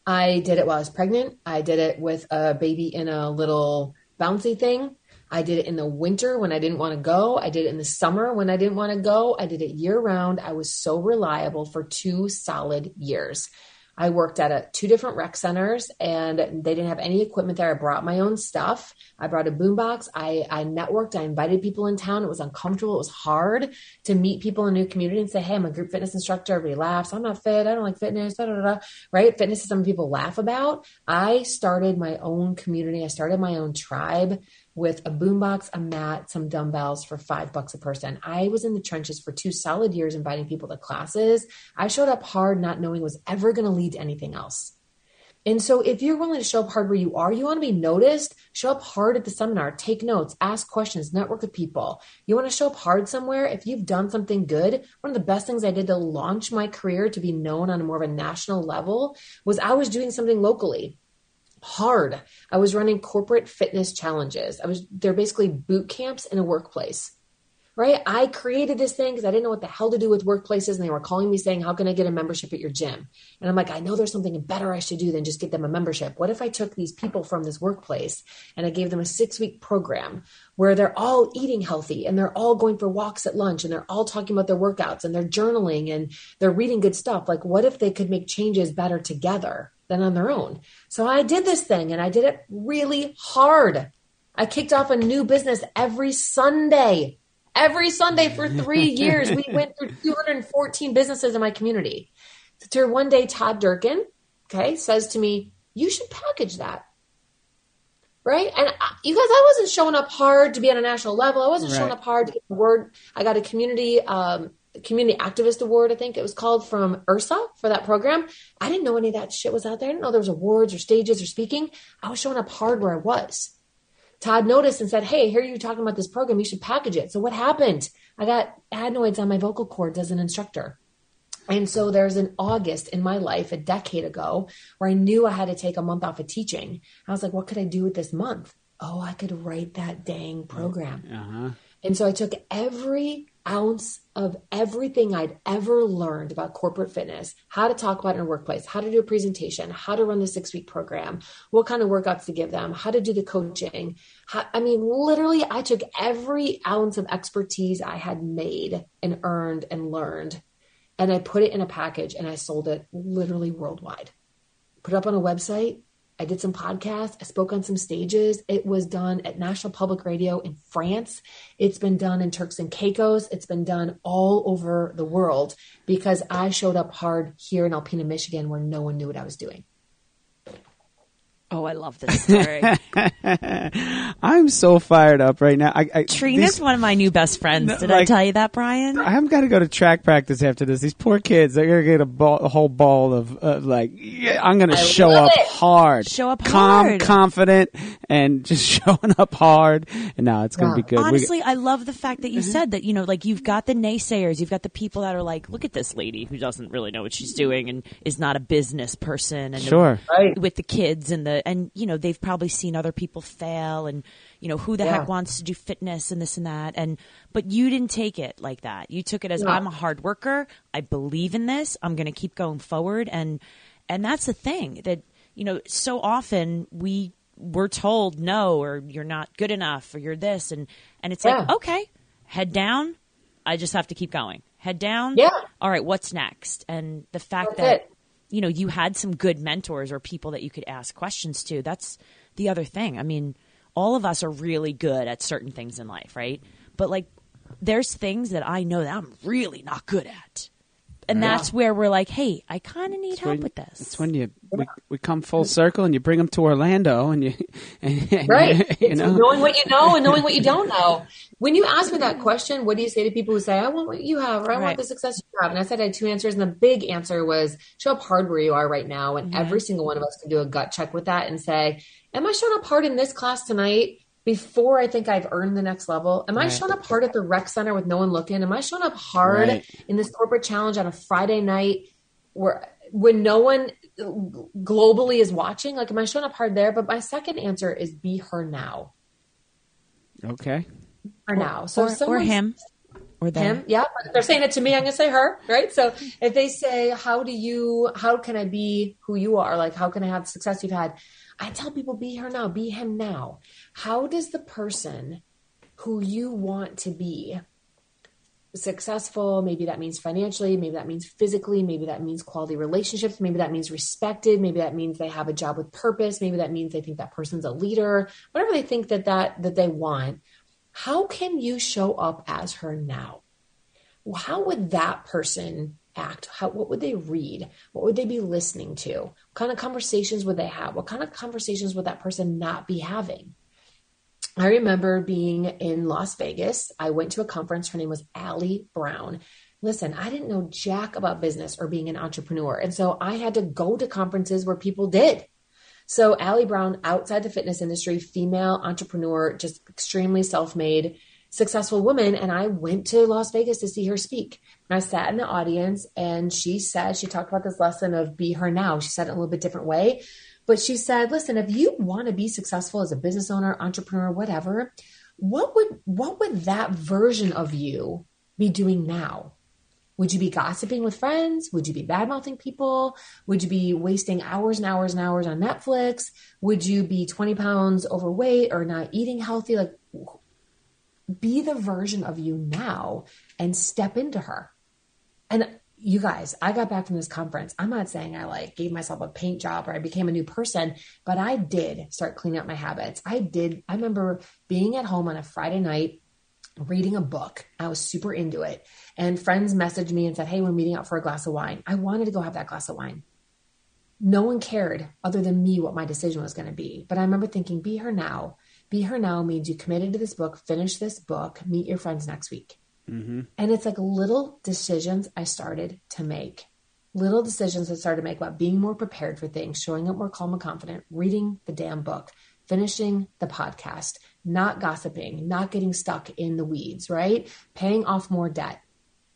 I did it while I was pregnant. I did it with a baby in a little bouncy thing. I did it in the winter when I didn't want to go. I did it in the summer when I didn't want to go. I did it year round. I was so reliable for two solid years. I worked at a, two different rec centers and they didn't have any equipment there. I brought my own stuff. I brought a boombox. I, I networked. I invited people in town. It was uncomfortable. It was hard to meet people in a new community and say, Hey, I'm a group fitness instructor. Everybody laughs. I'm not fit. I don't like fitness. Da, da, da, right? Fitness is something people laugh about. I started my own community. I started my own tribe with a boombox, a mat, some dumbbells for five bucks a person. I was in the trenches for two solid years inviting people to classes. I showed up hard, not knowing was ever going to lead to anything else. And so, if you're willing to show up hard where you are, you want to be noticed, show up hard at the seminar, take notes, ask questions, network with people. You want to show up hard somewhere. If you've done something good, one of the best things I did to launch my career to be known on a more of a national level was I was doing something locally hard. I was running corporate fitness challenges. I was they're basically boot camps in a workplace. Right? I created this thing because I didn't know what the hell to do with workplaces and they were calling me saying, "How can I get a membership at your gym?" And I'm like, "I know there's something better I should do than just get them a membership. What if I took these people from this workplace and I gave them a 6-week program where they're all eating healthy and they're all going for walks at lunch and they're all talking about their workouts and they're journaling and they're reading good stuff. Like what if they could make changes better together?" than on their own. So I did this thing and I did it really hard. I kicked off a new business every Sunday. Every Sunday for three years. We went through 214 businesses in my community. So one day, Todd Durkin, okay, says to me, You should package that. Right? And I, you guys, I wasn't showing up hard to be on a national level. I wasn't right. showing up hard to get the word. I got a community um, community activist award, I think it was called from IHRSA for that program. I didn't know any of that shit was out there. I didn't know there was awards or stages or speaking. I was showing up hard where I was. Todd noticed and said, Hey, here you talking about this program. You should package it. So what happened? I got adenoids on my vocal cords as an instructor. And so there's an August in my life a decade ago where I knew I had to take a month off of teaching. I was like, what could I do with this month? Oh, I could write that dang program. Uh-huh. And so I took every ounce of everything I'd ever learned about corporate fitness, how to talk about it in a workplace, how to do a presentation, how to run the six week program, what kind of workouts to give them, how to do the coaching. I mean, literally, I took every ounce of expertise I had made and earned and learned, and I put it in a package and I sold it literally worldwide. Put it up on a website, I did some podcasts. I spoke on some stages. It was done at National Public Radio in France. It's been done in Turks and Caicos. It's been done all over the world because I showed up hard here in Alpena, Michigan, where no one knew what I was doing. Oh, I love this story. I'm so fired up right now. I, I, Trina's these, one of my new best friends. Did like, I tell you that, Brian? I'm got to go to track practice after this. These poor kids, they're gonna get a, ball, a whole ball of uh, like. Yeah, I'm gonna show up it. hard, show up hard calm, hard. confident, and just showing up hard. And now it's gonna yeah. be good. Honestly, we, I love the fact that you mm-hmm. said that. You know, like you've got the naysayers, you've got the people that are like, look at this lady who doesn't really know what she's doing and is not a business person, and sure, the, right. with the kids and the and you know they've probably seen other people fail and you know who the yeah. heck wants to do fitness and this and that. And but you didn't take it like that. You took it as i'm a hard worker. I believe in this. I'm going to keep going forward. And and that's the thing that you know so often we we're told no or you're not good enough or you're this and and it's yeah. like okay head down. I just have to keep going. Head down. Yeah. All right what's next? And the fact that's that it you know, you had some good mentors or people that you could ask questions to. That's the other thing. I mean, all of us are really good at certain things in life, right? But like there's things that I know that I'm really not good at. And that's where we're like, hey, I kind of need help when, with this. It's when you we, we come full circle and you bring them to Orlando and you, and, and right. you It's know. knowing what you know and knowing what you don't know. When you ask me that question what do you say to people who say i want what you have or i Right. want the success you have and i said i had two answers and the big answer was show up hard where you are right now and mm-hmm. every single one of us can do a gut check with that and say am i showing up hard in this class tonight before I think I've earned the next level? Am I showing up hard at the rec center with no one looking? Am I showing up hard Right. in this corporate challenge on a Friday night where when no one globally is watching? Like, am I showing up hard there? But my second answer is be her now. okay Her now. So or, if or him. Or them. him yeah they're saying it to me i'm gonna say her right so if they say how do you how can i be who you are like how can i have the success you've had i tell people be her now be him now. How does the person who you want to be successful maybe that means financially maybe that means physically maybe that means quality relationships maybe that means respected maybe that means they have a job with purpose maybe that means they think that person's a leader whatever they think that that that they want how can you show up as her now? How would that person act how what would they read what would they be listening to what kind of conversations would they have what kind of conversations would that person not be having I remember being in Las Vegas. I went to a conference. Her name was Ali Brown. Listen, I didn't know jack about business or being an entrepreneur. And so I had to go to conferences where people did. So Ali Brown, outside the fitness industry, female entrepreneur, just extremely self-made, successful woman. And I went to Las Vegas to see her speak. And I sat in the audience and she said, she talked about this lesson of be her now. She said it in a little bit different way. But she said, listen, if you want to be successful as a business owner, entrepreneur, whatever, what would what would that version of you be doing now? Would you be gossiping with friends? Would you be bad mouthing people? Would you be wasting hours and hours and hours on Netflix? Would you be 20 pounds overweight or not eating healthy? Like, be the version of you now and step into her. And you guys, I got back from this conference. I'm not saying I like gave myself a paint job or I became a new person, but I did start cleaning up my habits. I did. I remember being at home on a Friday night reading a book. I was super into it. And friends messaged me and said, Hey, we're meeting out for a glass of wine. I wanted to go have that glass of wine. No one cared other than me what my decision was going to be. But I remember thinking, Be her now. Be her now means you committed to this book, finish this book, meet your friends next week. Mm-hmm. And it's like little decisions I started to make. Little decisions I started to make about being more prepared for things, showing up more calm and confident, reading the damn book, finishing the podcast, not gossiping, not getting stuck in the weeds, right? Paying off more debt.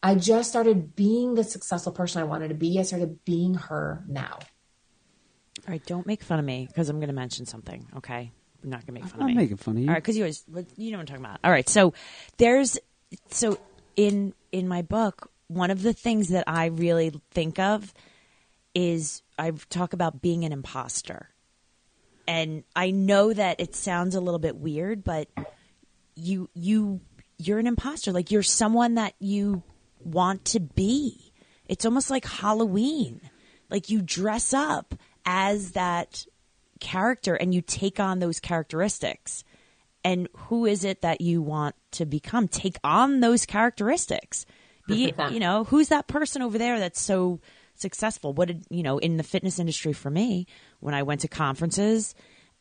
I just started being the successful person I wanted to be. I started being her now. All right, don't make fun of me because I'm going to mention something. Okay, I'm not going to make fun I'm of me. not making fun of you. All right, because you always you know what I'm talking about. All right, so there's so in in my book, one of the things that I really think of is I talk about being an imposter, and I know that it sounds a little bit weird, but you you you're an imposter. Like you're someone that you want to be. It's almost like Halloween. Like you dress up as that character and you take on those characteristics. And who is it that you want to become? Take on those characteristics. Be, 100%. you know, who's that person over there that's so successful? What did, you know, in the fitness industry for me, when I went to conferences,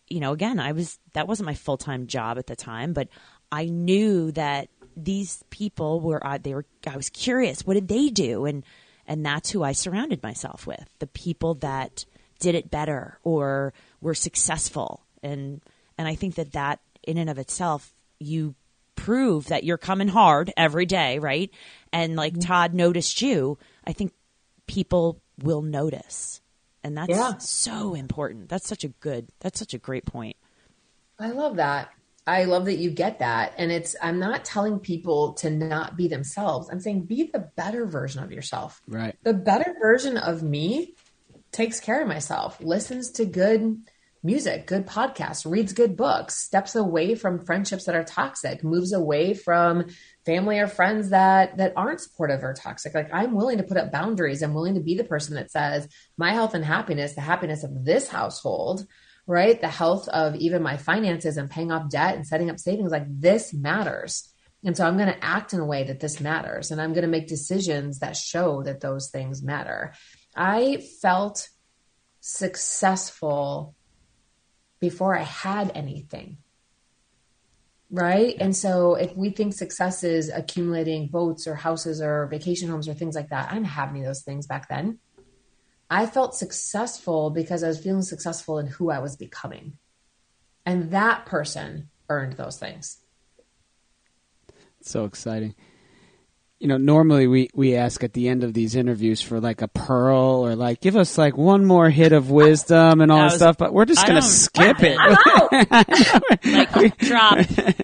you know, again, I was, that wasn't my full time job at the time, but I knew that these people were, they were, I was curious, what did they do? And, and that's who I surrounded myself with the people that did it better or were successful. And, and I think that that in and of itself, you prove that you're coming hard every day, right? And like mm-hmm. Todd noticed you, I think people will notice. And that's Yeah. so important. That's such a good, that's such a great point. I love that. I love that you get that. And it's, I'm not telling people to not be themselves. I'm saying be the better version of yourself. Right. The better version of me takes care of myself, listens to good music, good podcasts, reads good books, steps away from friendships that are toxic, moves away from family or friends that that aren't supportive or toxic. Like I'm willing to put up boundaries. I'm willing to be the person that says my health and happiness, the happiness of this household, right? The health of even my finances and paying off debt and setting up savings, like this matters. And so I'm going to act in a way that this matters and I'm going to make decisions that show that those things matter. I felt successful before I had anything. Right. And so if we think success is accumulating boats or houses or vacation homes or things like that, I didn't have any of those things back then. I felt successful because I was feeling successful in who I was becoming. And that person earned those things. So exciting. You know, normally we, we ask at the end of these interviews for like a pearl or like give us like one more hit of wisdom and all that was- stuff, but we're just I gonna don't- skip it. Like drop,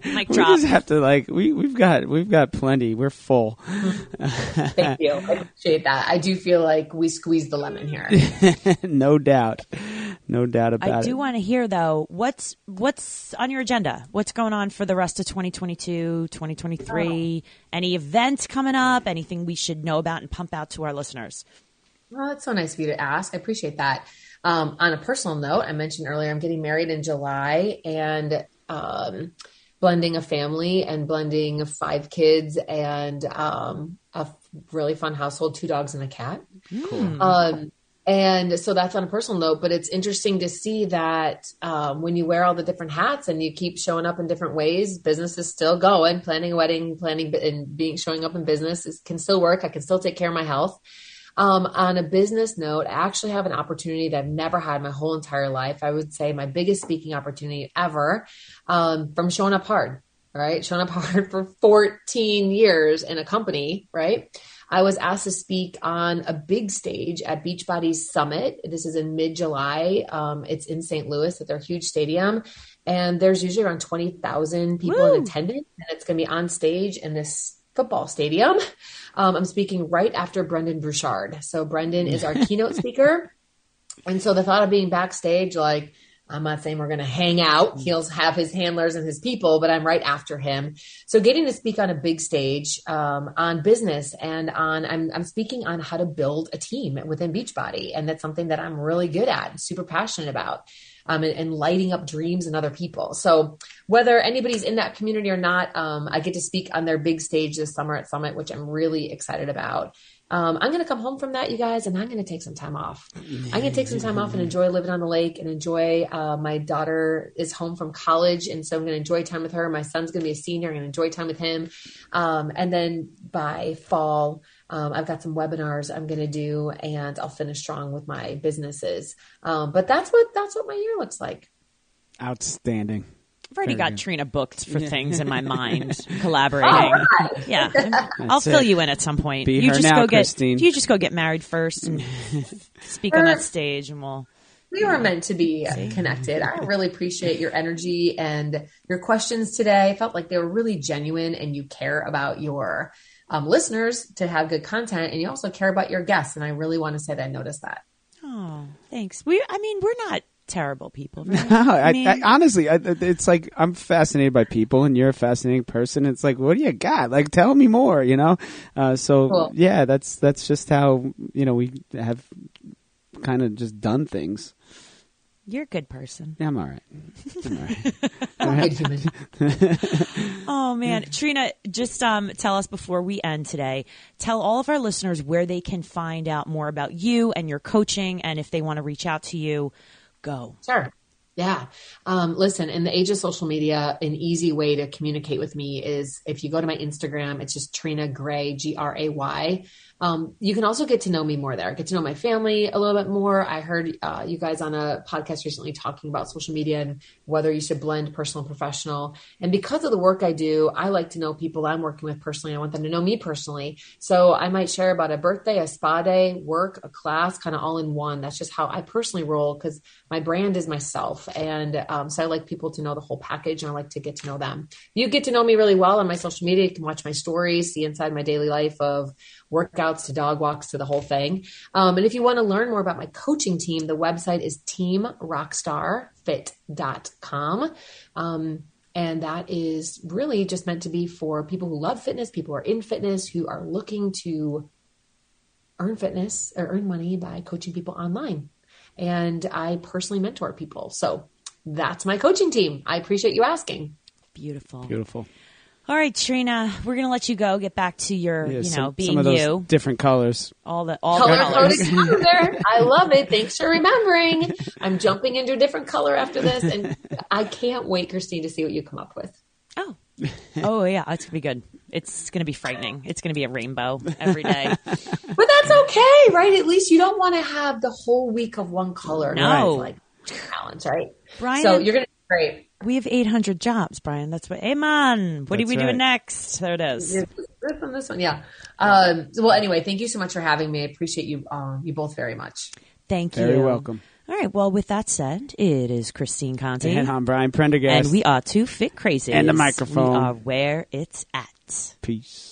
mic we drop. just have to like we we've got we've got plenty. We're full. Thank you. I appreciate that. I do feel like we squeezed the lemon here. no doubt. No doubt about it. I it. do want to hear though what's what's on your agenda. What's going on for the rest of 2022, 2023? Any events coming up? Anything we should know about and pump out to our listeners? Well, that's so nice of you to ask. I appreciate that. Um, on a personal note, I mentioned earlier I'm getting married in July and um, blending a family and blending five kids and um, a f- really fun household, two dogs and a cat. Um, and so that's on a personal note, but it's interesting to see that um, when you wear all the different hats and you keep showing up in different ways, business is still going. Planning a wedding, planning and being showing up in business is, can still work. I can still take care of my health. Um, on a business note, I actually have an opportunity that I've never had my whole entire life. I would say my biggest speaking opportunity ever um, from showing up hard, right? Showing up hard for 14 years in a company, right? I was asked to speak on a big stage at Beachbody Summit. This is in mid July. Um, it's in St. Louis at their huge stadium. And there's usually around 20,000 people Woo. in attendance. And it's going to be on stage in this football stadium. Um, I'm speaking right after Brendon Burchard. So Brendon is our keynote speaker. And so the thought of being backstage, like, I'm not saying we're going to hang out. He'll have his handlers and his people, but I'm right after him. So getting to speak on a big stage um, on business and on, I'm, I'm speaking on how to build a team within Beachbody. And that's something that I'm really good at, super passionate about. Um, and, and lighting up dreams in other people. So whether anybody's in that community or not, um, I get to speak on their big stage this summer at Summit, which I'm really excited about. Um, I'm going to come home from that, you guys, and I'm going to take some time off. I'm going to take some time off and enjoy living on the lake and enjoy. Uh, my daughter is home from college, and so I'm going to enjoy time with her. My son's going to be a senior. I'm going to enjoy time with him. Um, and then by fall, um, I've got some webinars I'm going to do, and I'll finish strong with my businesses. Um, but that's what that's what my year looks like. Outstanding. I've already got good. Trina booked for things in my mind, collaborating. Yeah, I'll That's fill you in at some point. Be you her just now, go get Christine. you just go get married first and speak on that stage, and we'll. We were meant to be connected. I really appreciate your energy and your questions today. I felt like they were really genuine and you care about your um, listeners to have good content and you also care about your guests. And I really want to say that I noticed that. Oh, thanks. We, I mean, we're not terrible people. Right? No, I, I, honestly, I, it's like I'm fascinated by people, and you're a fascinating person. It's like, what do you got? Like, tell me more. You know. Uh, so Cool. yeah, that's that's just how you know we have kind of just done things. You're a good person. Yeah, I'm all right. I'm all right. Good human. Oh man, Trina, just um, tell us before we end today. Tell all of our listeners where they can find out more about you and your coaching, and if they want to reach out to you, go. Sure. Yeah. Um, listen, in the age of social media, an easy way to communicate with me is if you go to my Instagram, it's just Trina Gray, G R A Y. Um, you can also get to know me more there, get to know my family a little bit more. I heard uh, you guys on a podcast recently talking about social media and whether you should blend personal and professional. And because of the work I do, I like to know people I'm working with personally. I want them to know me personally. So I might share about a birthday, a spa day, work, a class, kind of all in one. That's just how I personally roll because my brand is myself. And um, so I like people to know the whole package and I like to get to know them. You get to know me really well on my social media. You can watch my stories, see inside my daily life of workouts to dog walks to the whole thing. Um, and if you want to learn more about my coaching team, the website is teamrockstarfit.com. Um, and that is really just meant to be for people who love fitness, people who are in fitness, who are looking to earn fitness or earn money by coaching people online. And I personally mentor people. So that's my coaching team. I appreciate you asking. Beautiful. Beautiful. All right, Trina, we're gonna let you go. Get back to your, Yeah, you know, some being of those you. different colors. All the all Color the colors. coded. I love it. Thanks for remembering. I'm jumping into a different color after this, and I can't wait, Christine, to see what you come up with. Oh, oh yeah, it's gonna be good. It's gonna be frightening. It's gonna be a rainbow every day. But that's okay, right? At least you don't want to have the whole week of one color. No. It's like challenge, right? Brian, So you're gonna do great. We have 800 jobs, Brian. That's what. Hey, man, what are That's we doing next? There it is. This one, this one, yeah. Um, well, anyway, thank you so much for having me. I appreciate you, um, you both very much. Thank you. You're welcome. All right. Well, with that said, it is Christine Conti, And I'm Brian Prendergast. and we are two fit crazy. And the microphone. We are where it's at. Peace.